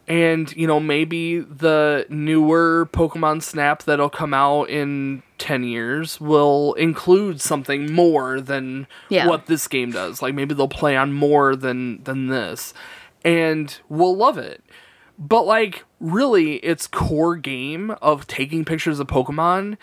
And, you know, maybe the newer Pokemon Snap that'll come out in 10 years will include something more than Yeah. what this game does. Like maybe they'll play on more than than this. And we'll love it. But like really its core game of taking pictures of Pokemon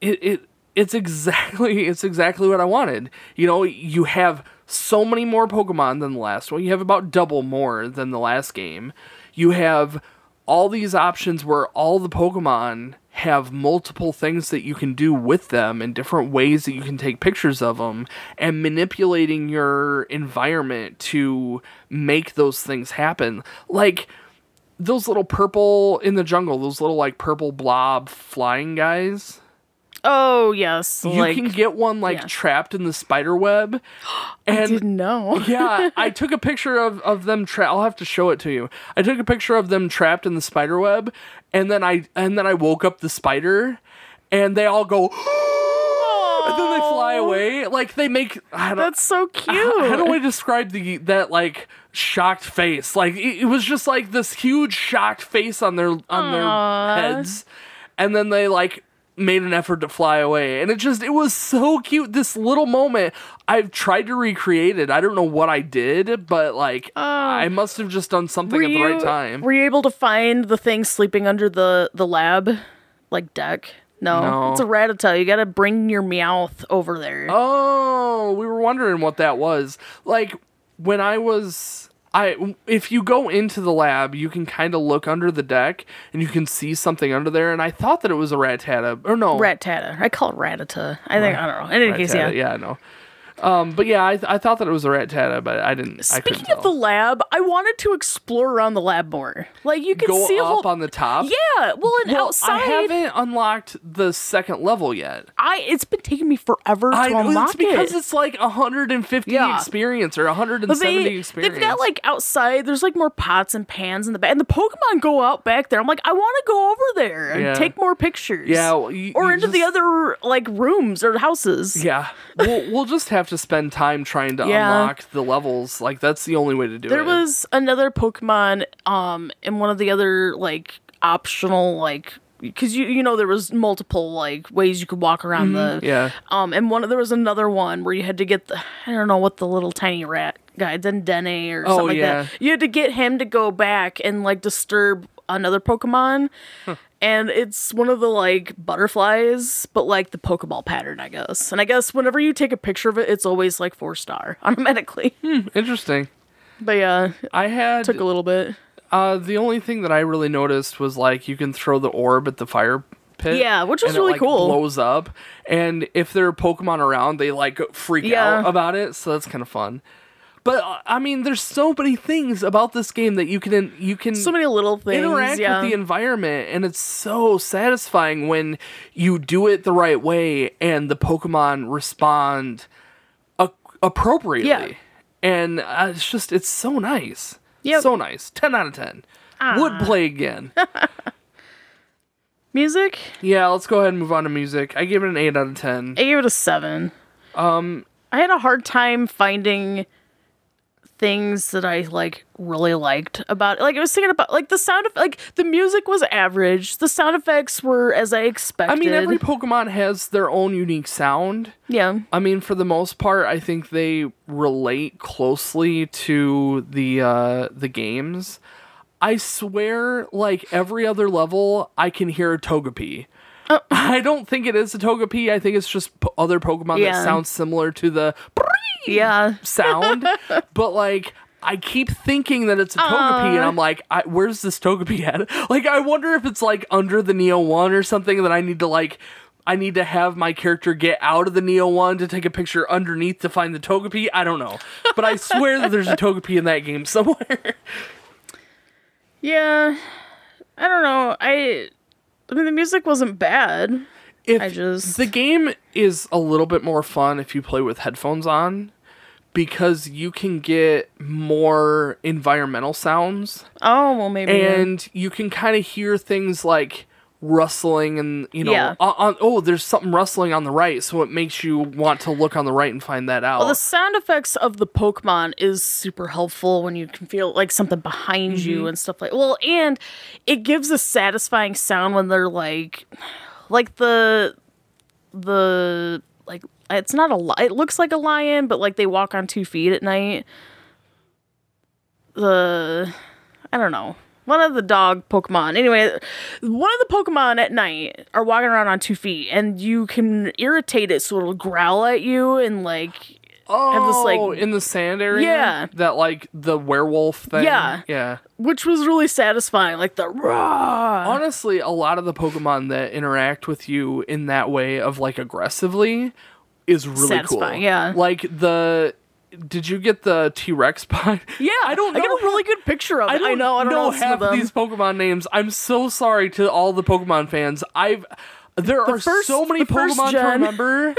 it, it it's exactly it's exactly what I wanted. You know, you have so many more Pokemon than the last one. You have about double more than the last game. You have all these options where all the Pokemon have multiple things that you can do with them and different ways that you can take pictures of them and manipulating your environment to make those things happen. Like those little purple in the jungle, those little like purple blob flying guys Oh, yes. you like can get one like yeah. trapped in the spider web And I didn't know. yeah i took a picture of, of them tra- i'll have to show it to you i took a picture of them trapped in the spider web and then i and then i woke up the spider and they all go and then they fly away like they make i don't That's so cute. how do I describe the that like shocked face? Like it, it was just like this huge shocked face on their on Aw. their heads, and then they like made an effort to fly away, and it just it was so cute. This little moment, I've tried to recreate it. I don't know what I did, but like uh, I must have just done something at the right time. Were you able to find the thing sleeping under the the lab, like deck? No, No. it's a Rattata. You gotta bring your Meowth over there. Oh, we were wondering what that was. Like when I was I if you go into the lab, you can kind of look under the deck and you can see something under there and I thought that it was a Rattata or no. Rattata. I call it Rattata. I think I don't know. In any case, yeah. Yeah, no. Um, but yeah, I, I thought that it was a Rattata, but I didn't. I Speaking of the lab, I wanted to explore around the lab more. Like you can go see up whole. on the top. yeah, well, and Well, outside, I haven't unlocked the second level yet. I it's been taking me forever to I unlock it's because it. it's like 150 Yeah. experience or But 170 they, experience. they've got like outside. There's like more pots and pans in the back, and the Pokemon go out back there. I'm like, I want to go over there and Yeah. take more pictures. Yeah, well, you- or you into the other like rooms or houses. Yeah, we'll we'll just have to spend time trying to Yeah. unlock the levels. Like that's the only way to do There it. There was another Pokemon um in one of the other like optional like because you you know there was multiple like ways you could walk around the Mm-hmm. yeah. um and one there was another one where you had to get the I don't know what the little tiny rat guy Dedenne or Oh, something like that. You had to get him to go back and like disturb another Pokemon. And it's one of the like butterflies, but like the Pokeball pattern, I guess. And I guess whenever you take a picture of it, it's always like four star automatically. Hmm, Interesting. But yeah, I had took a little bit. uh the only thing that I really noticed was like you can throw the orb at the fire pit. Yeah, which was and it, really like, cool. Blows up, and if there are Pokemon around, they like freak Yeah. out about it. So that's kind of fun. But uh, I mean, there's so many things about this game that you can you can so many little things. interact yeah. with the environment and it's so satisfying when you do it the right way and the pokemon respond a- appropriately Yeah. and uh, it's just it's so nice Yep. so nice 10 out of 10 would play again Music, yeah let's go ahead and move on to music i gave it an 8 out of 10 I gave it a seven. Um, I had a hard time finding things that I like really liked about it. Like I was thinking about like the sound of like the music was average. The sound effects were as I expected. i mean every pokemon has their own unique sound yeah. I mean, for the most part, I think they relate closely to the uh, the games. I swear, like every other level, I can hear a Togepi. I don't think it is a Togepi. I think it's just p- other Pokemon Yeah. that sound similar to the Yeah. sound. but like, I keep thinking that it's a Togepi, and I'm like, I, where's this Togepi at? Like, I wonder if it's like under the Neo One or something that I need to like I need to have my character get out of the Neo one to take a picture underneath to find the Togepi. I don't know, but I swear that there's a Togepi in that game somewhere. Yeah. I don't know. I I mean the music wasn't bad. If I just- the game is a little bit more fun if you play with headphones on, because you can get more environmental sounds Oh, well maybe. and you can kind of hear things like rustling and you know Yeah. on, on- oh there's something rustling on the right so it makes you want to look on the right and find that out well, the sound effects of the Pokemon is super helpful when you can feel like something behind Mm-hmm. you and stuff like. Well, and it gives a satisfying sound when they're like, like the, the like it's not a li- it looks like a lion, but like they walk on two feet at night. The, I don't know. One of the dog Pokemon. Anyway, one of the Pokemon at night are walking around on two feet, and you can irritate it so it'll growl at you and like oh have this, like- oh, in the sand area Yeah. that like the werewolf thing Yeah. yeah which was really satisfying. Like the raw. honestly a lot of the pokemon that interact with you in that way of like aggressively is really Satisfying, cool yeah. like the did you get the t-rex pie Yeah, i don't know I got a really good picture of it. I, don't know. I don't know, some half of them. these Pokemon names. I'm so sorry to all the Pokemon fans. I've there are first- so many the Pokemon to remember.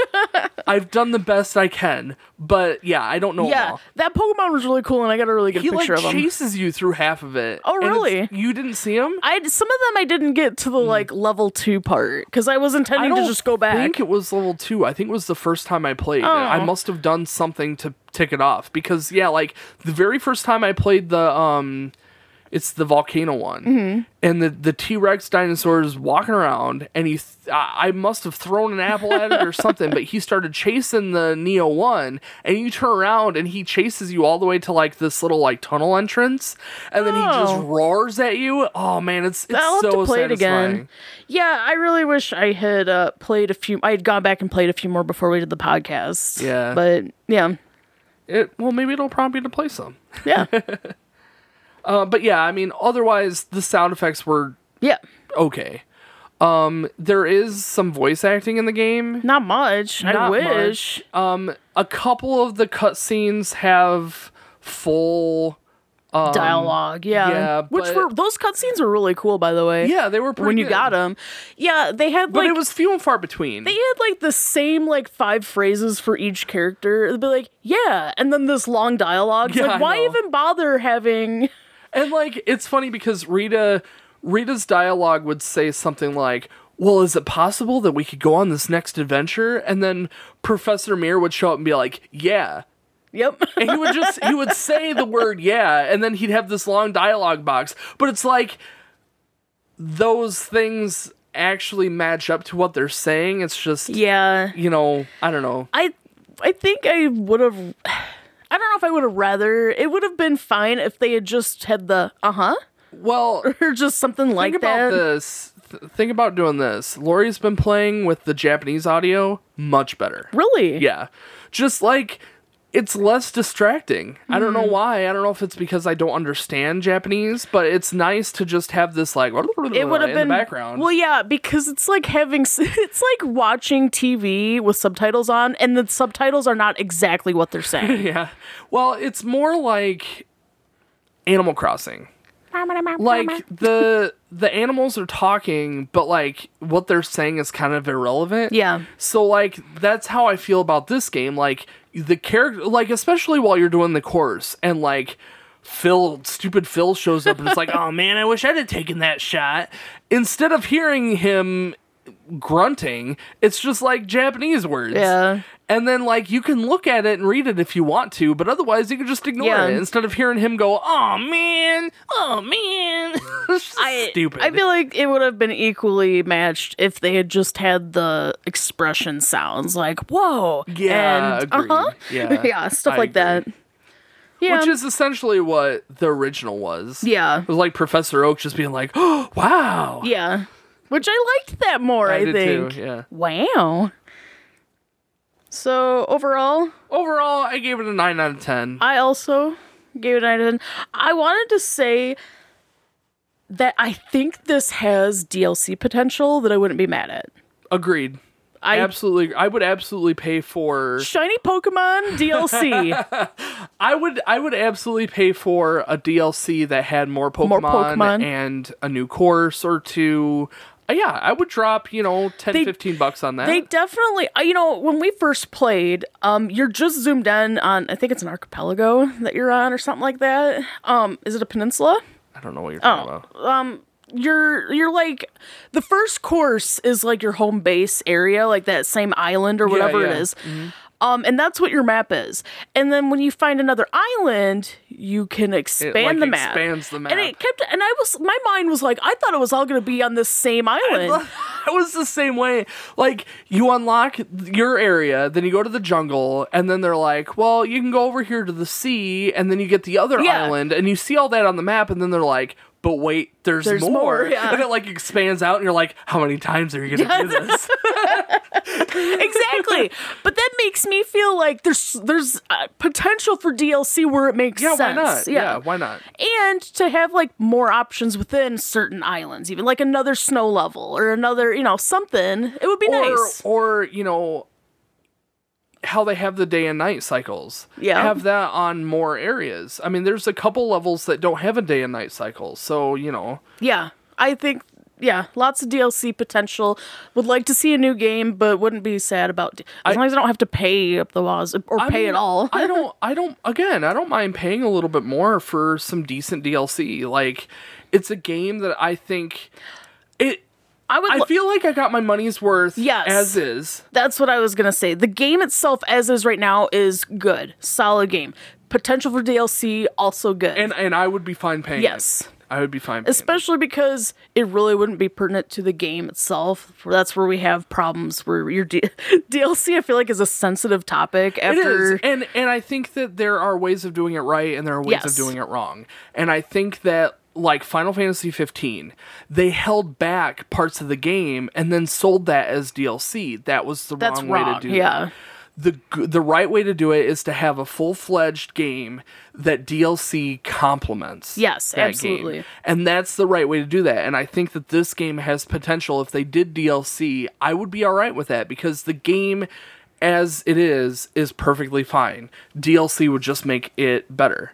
I've done the best I can, but yeah, I don't know yeah, all. that Pokemon was really cool, and I got a really good He like picture of him. He chases you through half of it. Oh, really? You didn't see him? I some of them I didn't get to the like level two part because I was I intending to don't just go back. I think it was level two. I think it was the first time I played. Oh. I must have done something to tick it off because yeah, like the very first time I played the um, it's the volcano one, Mm-hmm. and the the T Rex dinosaur is walking around, and he th- I must have thrown an apple at it or something, but he started chasing the Neo one, and you turn around and he chases you all the way to like this little like tunnel entrance, and then he just Oh. roars at you. Oh man, it's it's I'll so to play it again. Yeah, I really wish I had uh, played a few. I had gone back and played a few more before we did the podcast. Yeah. but yeah, It well maybe it'll prompt you to play some. yeah, Uh, but yeah, I mean, otherwise the sound effects were yeah. okay. Um, there is some voice acting in the game. Not much. I wish. much. Um, a couple of the cutscenes have full. Um, Dialogue, yeah. yeah, Which but- were those cutscenes were really cool, by the way. Yeah, they were pretty when you good. got them. Yeah, they had but like it was few and far between. they had like the same like five phrases for each character. It'd be like, yeah, and then this long dialogue. Yeah, like, I why know. even bother having? And like it's funny because Rita Rita's dialogue would say something like, "Well, is it possible that we could go on this next adventure?" And then Professor Mirror would show up and be like, "Yeah." Yep. And he would just he would say the word "yeah," and then he'd have this long dialogue box. But it's like those things actually match up to what they're saying. It's just yeah. you know, I don't know. I I think I would have. I don't know if I would have rather. It would have been fine if they had just had the uh huh Well, or just something like think about this. Th- think about doing this. Lori's been playing with the Japanese audio much better. Really? Yeah. Just like it's less distracting. I don't Hmm. know why. I don't know if it's because I don't understand Japanese, but it's nice to just have this like It would have in been the background. Well, yeah, because it's like having it's like watching TV with subtitles on, and the subtitles are not exactly what they're saying. yeah. Well, it's more like Animal Crossing. Like the the animals are talking, but like what they're saying is kind of irrelevant. Yeah. So like that's how I feel about this game. Like the character, like especially while you're doing the course, and like Phil, stupid Phil shows up and it's like, oh man, I wish I'd have taken that shot. Instead of hearing him grunting, it's just like Japanese words. Yeah. And then like you can look at it and read it if you want to, but otherwise you can just ignore Yeah. it instead of hearing him go, "Oh man, oh man." I, stupid. I feel like it would have been equally matched if they had just had the expression sounds like "whoa" Yeah, and uh-huh, Yeah, yeah, stuff I like that. Yeah, Which is essentially what the original was. yeah, It was like Professor Oak just being like, "Oh, wow." yeah. Which I liked that more. I, did think. too. Yeah. Wow. So overall, Overall, I gave it a 9 out of 10. I also gave it a 9 out of 10. I wanted to say that I think this has DLC potential that I wouldn't be mad at. Agreed. I absolutely I would absolutely pay for shiny Pokemon DLC. I would I would absolutely pay for a DLC that had more Pokemon, Pokemon. and a new course or two. Uh, yeah, I would drop, you know, 10 They- 15 bucks on that. They definitely, uh, you know, when we first played, um, you're just zoomed in on. I think it's an archipelago that you're on, or something like that. Um, is it a peninsula? I don't know what you're talking Oh, about. um, you're you're like the first course is like your home base area, like that same island or whatever it yeah. is. Um, and that's what your map is. And then when you find another island, you can expand like, the map. expands the map. And it kept, and I was, my mind was like, I thought it was all going to be on this same island. it was the same way. Like you unlock your area, then you go to the jungle, and then they're like, "Well, you can go over here to the sea," and then you get the other Yeah. island, and you see all that on the map, and then they're like, "But wait, there's, There's more." more, yeah. And it like expands out, and you're like, "How many times are you gonna do this?" exactly. But that makes me feel like there's there's uh, potential for DLC where it makes yeah, sense. why not? Yeah. why not? and to have like more options within certain islands, even like another snow level or another, you know, something. It would be or nice. or you know how they have the day and night cycles. Yeah. Have that on more areas. I mean, there's a couple levels that don't have a day and night cycle. So, you know, Yeah, I think. Yeah, lots of DLC potential. Would like to see a new game, but wouldn't be sad about d- as long as I don't have to pay up the walls or I pay mean, at all. I don't I don't again, I don't mind paying a little bit more for some decent DLC. Like it's a game that I think I would. I lo- feel like I got my money's worth Yes. as is. That's what I was gonna say. The game itself, as is right now, is good, solid game. Potential for DLC, also good. And and I would be fine paying. it. Yes. I would be fine paying. it. especially because it really wouldn't be pertinent to the game itself. That's where we have problems. Where your D- DLC, I feel like, is a sensitive topic. It After is, and and I think that there are ways of doing it right, and there are ways Yes. of doing it wrong. And I think that like Final Fantasy 15, they held back parts of the game and then sold that as DLC. That was the That's wrong, way to do yeah. it. The the right way to do it is to have a full fledged game that DLC complements. Yes, that game. absolutely. And that's the right way to do that. And I think that this game has potential. If they did DLC, I would be all right with that because the game as it is is perfectly fine. DLC would just make it better.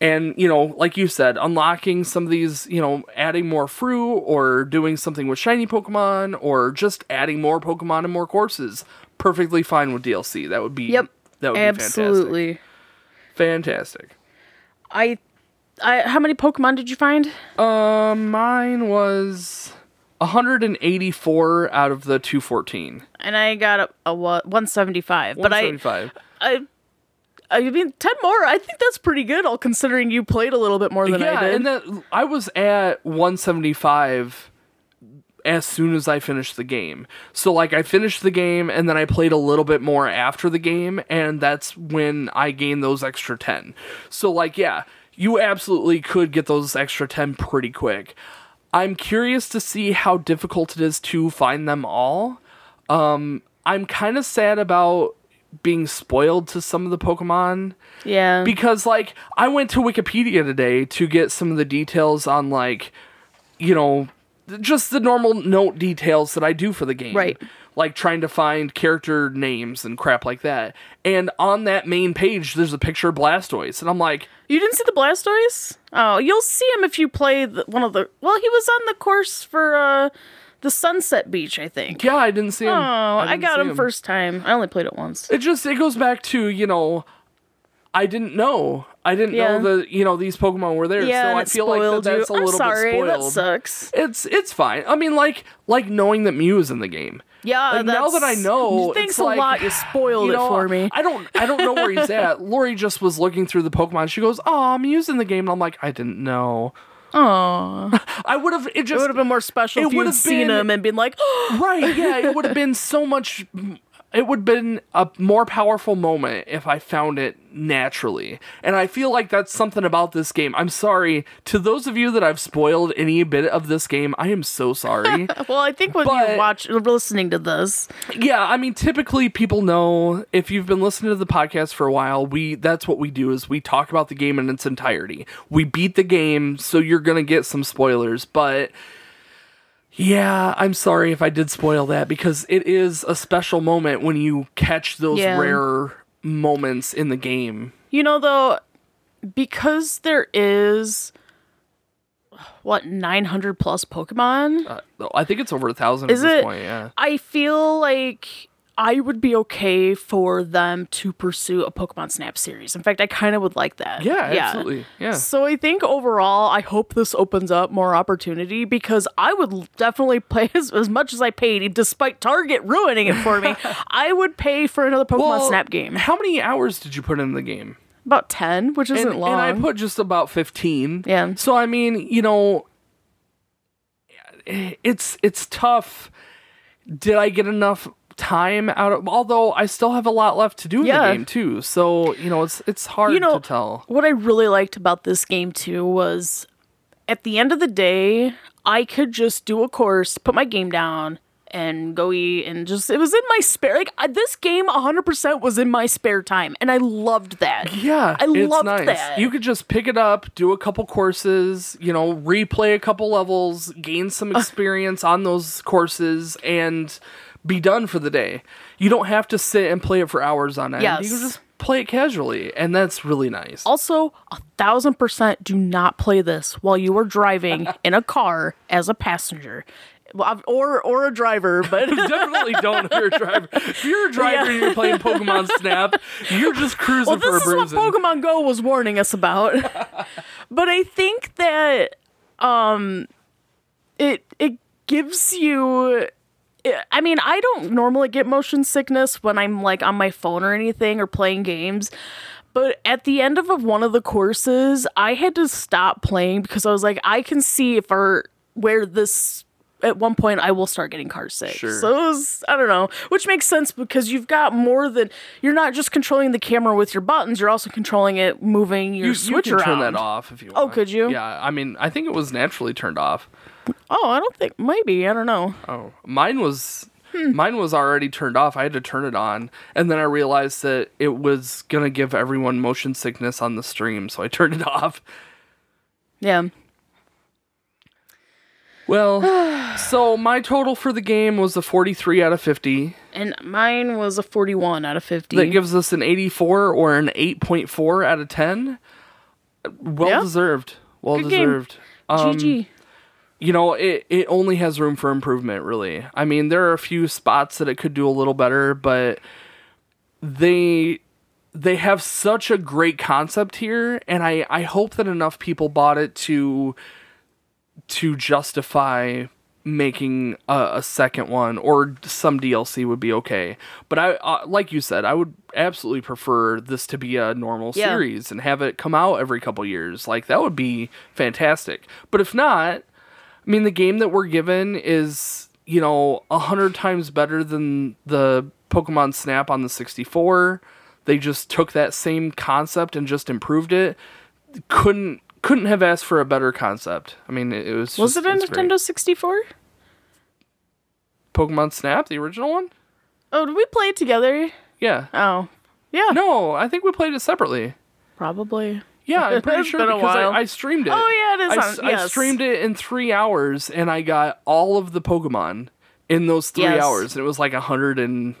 And, you know, like you said, unlocking some of these, you know, adding more fruit or doing something with shiny Pokemon or just adding more Pokemon and more courses, perfectly fine with DLC. That would be yep, that would absolutely. be fantastic. Fantastic. I, I, how many Pokemon did you find? Um, mine was 184 out of the 214. And I got a, a what, 175. But I, 175. I, I mean, 10 more. I think that's pretty good, all considering you played a little bit more than yeah, I did. and that I was at 175 as soon as I finished the game. So like I finished the game and then I played a little bit more after the game and that's when I gained those extra 10. So like yeah, you absolutely could get those extra 10 pretty quick. I'm curious to see how difficult it is to find them all. Um I'm kind of sad about being spoiled to some of the Pokemon yeah. because like I went to Wikipedia today to get some of the details on like you know just the normal note details that I do for the game. Right. Like trying to find character names and crap like that. And on that main page there's a picture of Blastoise and I'm like, You didn't see the Blastoise? Oh, you'll see him if you play the, one of the. Well, he was on the course for uh, the Sunset Beach, I think. yeah, I didn't see him. Oh, I, didn't got see him, first time. I only played it once. It just it goes back to, you know, I didn't know. I didn't Yeah. know that, you know, these Pokemon were there. Yeah, so I it feel like spoiled that that's you. a I'm little sorry, bit that sucks. It's it's fine. I mean, like like knowing that Mew is in the game. Yeah, Like now that I know, Thanks a like, lot. You spoiled you know, it for me. I don't I don't know where he's at. Lori just was looking through the Pokemon. She goes, "Oh, Mew's in the game," and I'm like, I didn't know. Oh, I would have. It it just would have been more special it if you had would've seen been- him and been like, right. Yeah, it would have been so much. It would have been a more powerful moment if I found it naturally. And I feel like that's something about this game. I'm sorry to those of you that I've spoiled any bit of this game. I am so sorry. well, I think when But- you watch, listening to this, Yeah, I mean, typically people know if you've been listening to the podcast for a while, we that's what we do is we talk about the game in its entirety. We beat the game, so you're gonna get some spoilers, but Yeah, I'm sorry if I did spoil that because it is a special moment when you catch those Yeah. rare moments in the game. You know, though, because there is what 900 plus Pokemon, Uh, I think it's over a thousand Is at this it? point. Yeah. I feel like I would be okay for them to pursue a Pokemon Snap series. In fact, I kind of would like that. Yeah, absolutely. Yeah. So I think overall, I hope this opens up more opportunity because I would definitely play as, as much as I paid, despite Target ruining it for me. I would pay for another Pokemon Well, Snap game. How many hours did you put in the game? About 10, which isn't and, long. and I put just about 15. Yeah. So I mean, you know, it's it's tough. Did I get enough time out of although I still have a lot left to do in Yeah. the game too. So, you know, it's it's hard You know, to tell. What I really liked about this game too was at the end of the day, I could just do a course, put my game down, and go eat, and just it was in my spare. Like I- this game, 100% was in my spare time, and I loved that. Yeah, I loved nice. that. You could just pick it up, do a couple courses, you know, replay a couple levels, gain some experience on those courses, and be done for the day. You don't have to sit and play it for hours on end. You Yes. can just play it casually, and that's really nice. Also, a thousand percent do not play this while you are driving in a car as a passenger. Well, Or or a driver, but Definitely don't if you're a driver. If you're a driver and you're playing Pokemon Snap, you're just cruising well, for a this is what. Pokemon Go was warning us about. but I think that um, it it gives you. Eh, I mean, I don't normally get motion sickness when I'm like on my phone or anything or playing games. But at the end of one of the courses, I had to stop playing because I was like, I can see if our where this at one point I will start getting car sick. Sure. So it was I don't know, which makes sense because you've got more than you're not just controlling the camera with your buttons, you're also controlling it moving your you, you can around. turn that off if you oh, want. Oh, could you? Yeah, I mean, I think it was naturally turned off. Oh, I don't think maybe I don't know. Oh, mine was Hmm. mine was already turned off. I had to turn it on, and then I realized that it was gonna give everyone motion sickness on the stream, so I turned it off. Yeah. Well, so my total for the game was a 43 out of 50. And mine was a 41 out of 50. That gives us an 84 or an 8.4 out of 10. Well Yeah. deserved. Well Good game. deserved. Um, GG. You know, it, it only has room for improvement, really. I mean, there are a few spots that it could do a little better, but they they have such a great concept here, and I, I hope that enough people bought it to to justify making a, a second one or some DLC would be okay. But I uh, like you said, I would absolutely prefer this to be a normal Yeah. series and have it come out every couple years. Like that would be fantastic. But if not, I mean, the game that we're given is, you know, a hundred times better than the Pokemon Snap on the 64. They just took that same concept and just improved it. Couldn't couldn't have asked for a better concept. I mean, it, it was. Was just- it a great. Nintendo 64? Pokemon Snap, the original one? Oh, did we play it together? Yeah. Oh. Yeah. No, I think we played it separately. Probably. Yeah, I'm pretty It's sure been a because while. I, I streamed it. Oh, yeah, it is I, on- s- I yes. streamed it in three hours, and I got all of the Pokemon in those three Yes. hours, and it was like a hundred and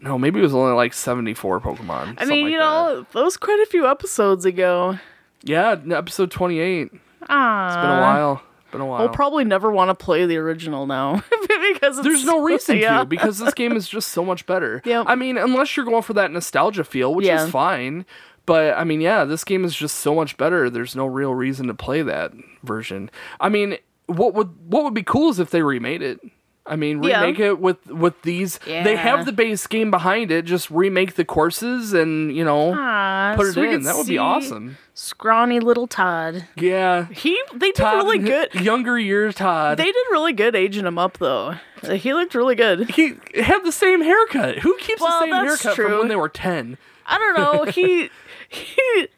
no, maybe it was only like seventy-four Pokemon. I mean, you know, that was quite a few episodes ago. yeah, episode twenty-eight. Ah, it's been a while. Been a while. We'll probably never want to play the original now because it's, There's no reason yeah. to because this game is just so much better. Yeah, I mean, unless you're going for that nostalgia feel, which Yeah. is fine. But I mean, yeah, this game is just so much better. There's no real reason to play that version. I mean, what would what would be cool is if they remade it. I mean, Yeah. remake it with with these. They have the base game behind it. Just remake the courses and you know Ah, put it so in. That would be awesome. Scrawny little Todd. Yeah. He they did Todd, really good. Younger years, Todd. They did really good aging him up though. He looked really good. he had the same haircut. Who keeps Well, the same haircut from when they were ten? I don't know. He he.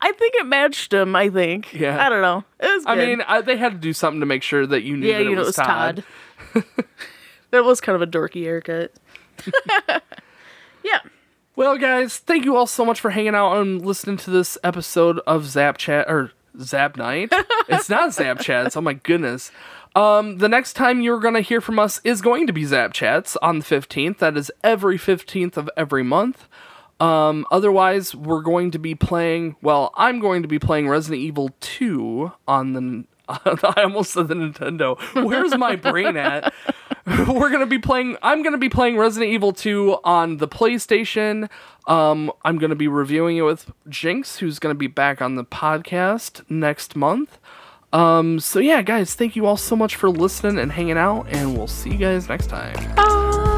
I think it matched him. I think. Yeah. I don't know. It was. I mean, I, they had to do something to make sure that you knew yeah, that you it know, was, it was Todd. Todd. that was kind of a dorky haircut. yeah. Well, guys, thank you all so much for hanging out and listening to this episode of Zap Chat or Zap Night. it's not Zap Chats. Oh my goodness. Um, the next time you're going to hear from us is going to be Zap Chats on the 15th. That is every 15th of every month. Um, otherwise, we're going to be playing, well, I'm going to be playing Resident Evil 2 on the. I almost said the Nintendo. Where's my brain at? we're gonna be playing i'm gonna be playing resident evil 2 on the playstation um i'm gonna be reviewing it with jinx who's gonna be back on the podcast next month um so yeah guys thank you all so much for listening and hanging out and we'll see you guys next time Bye.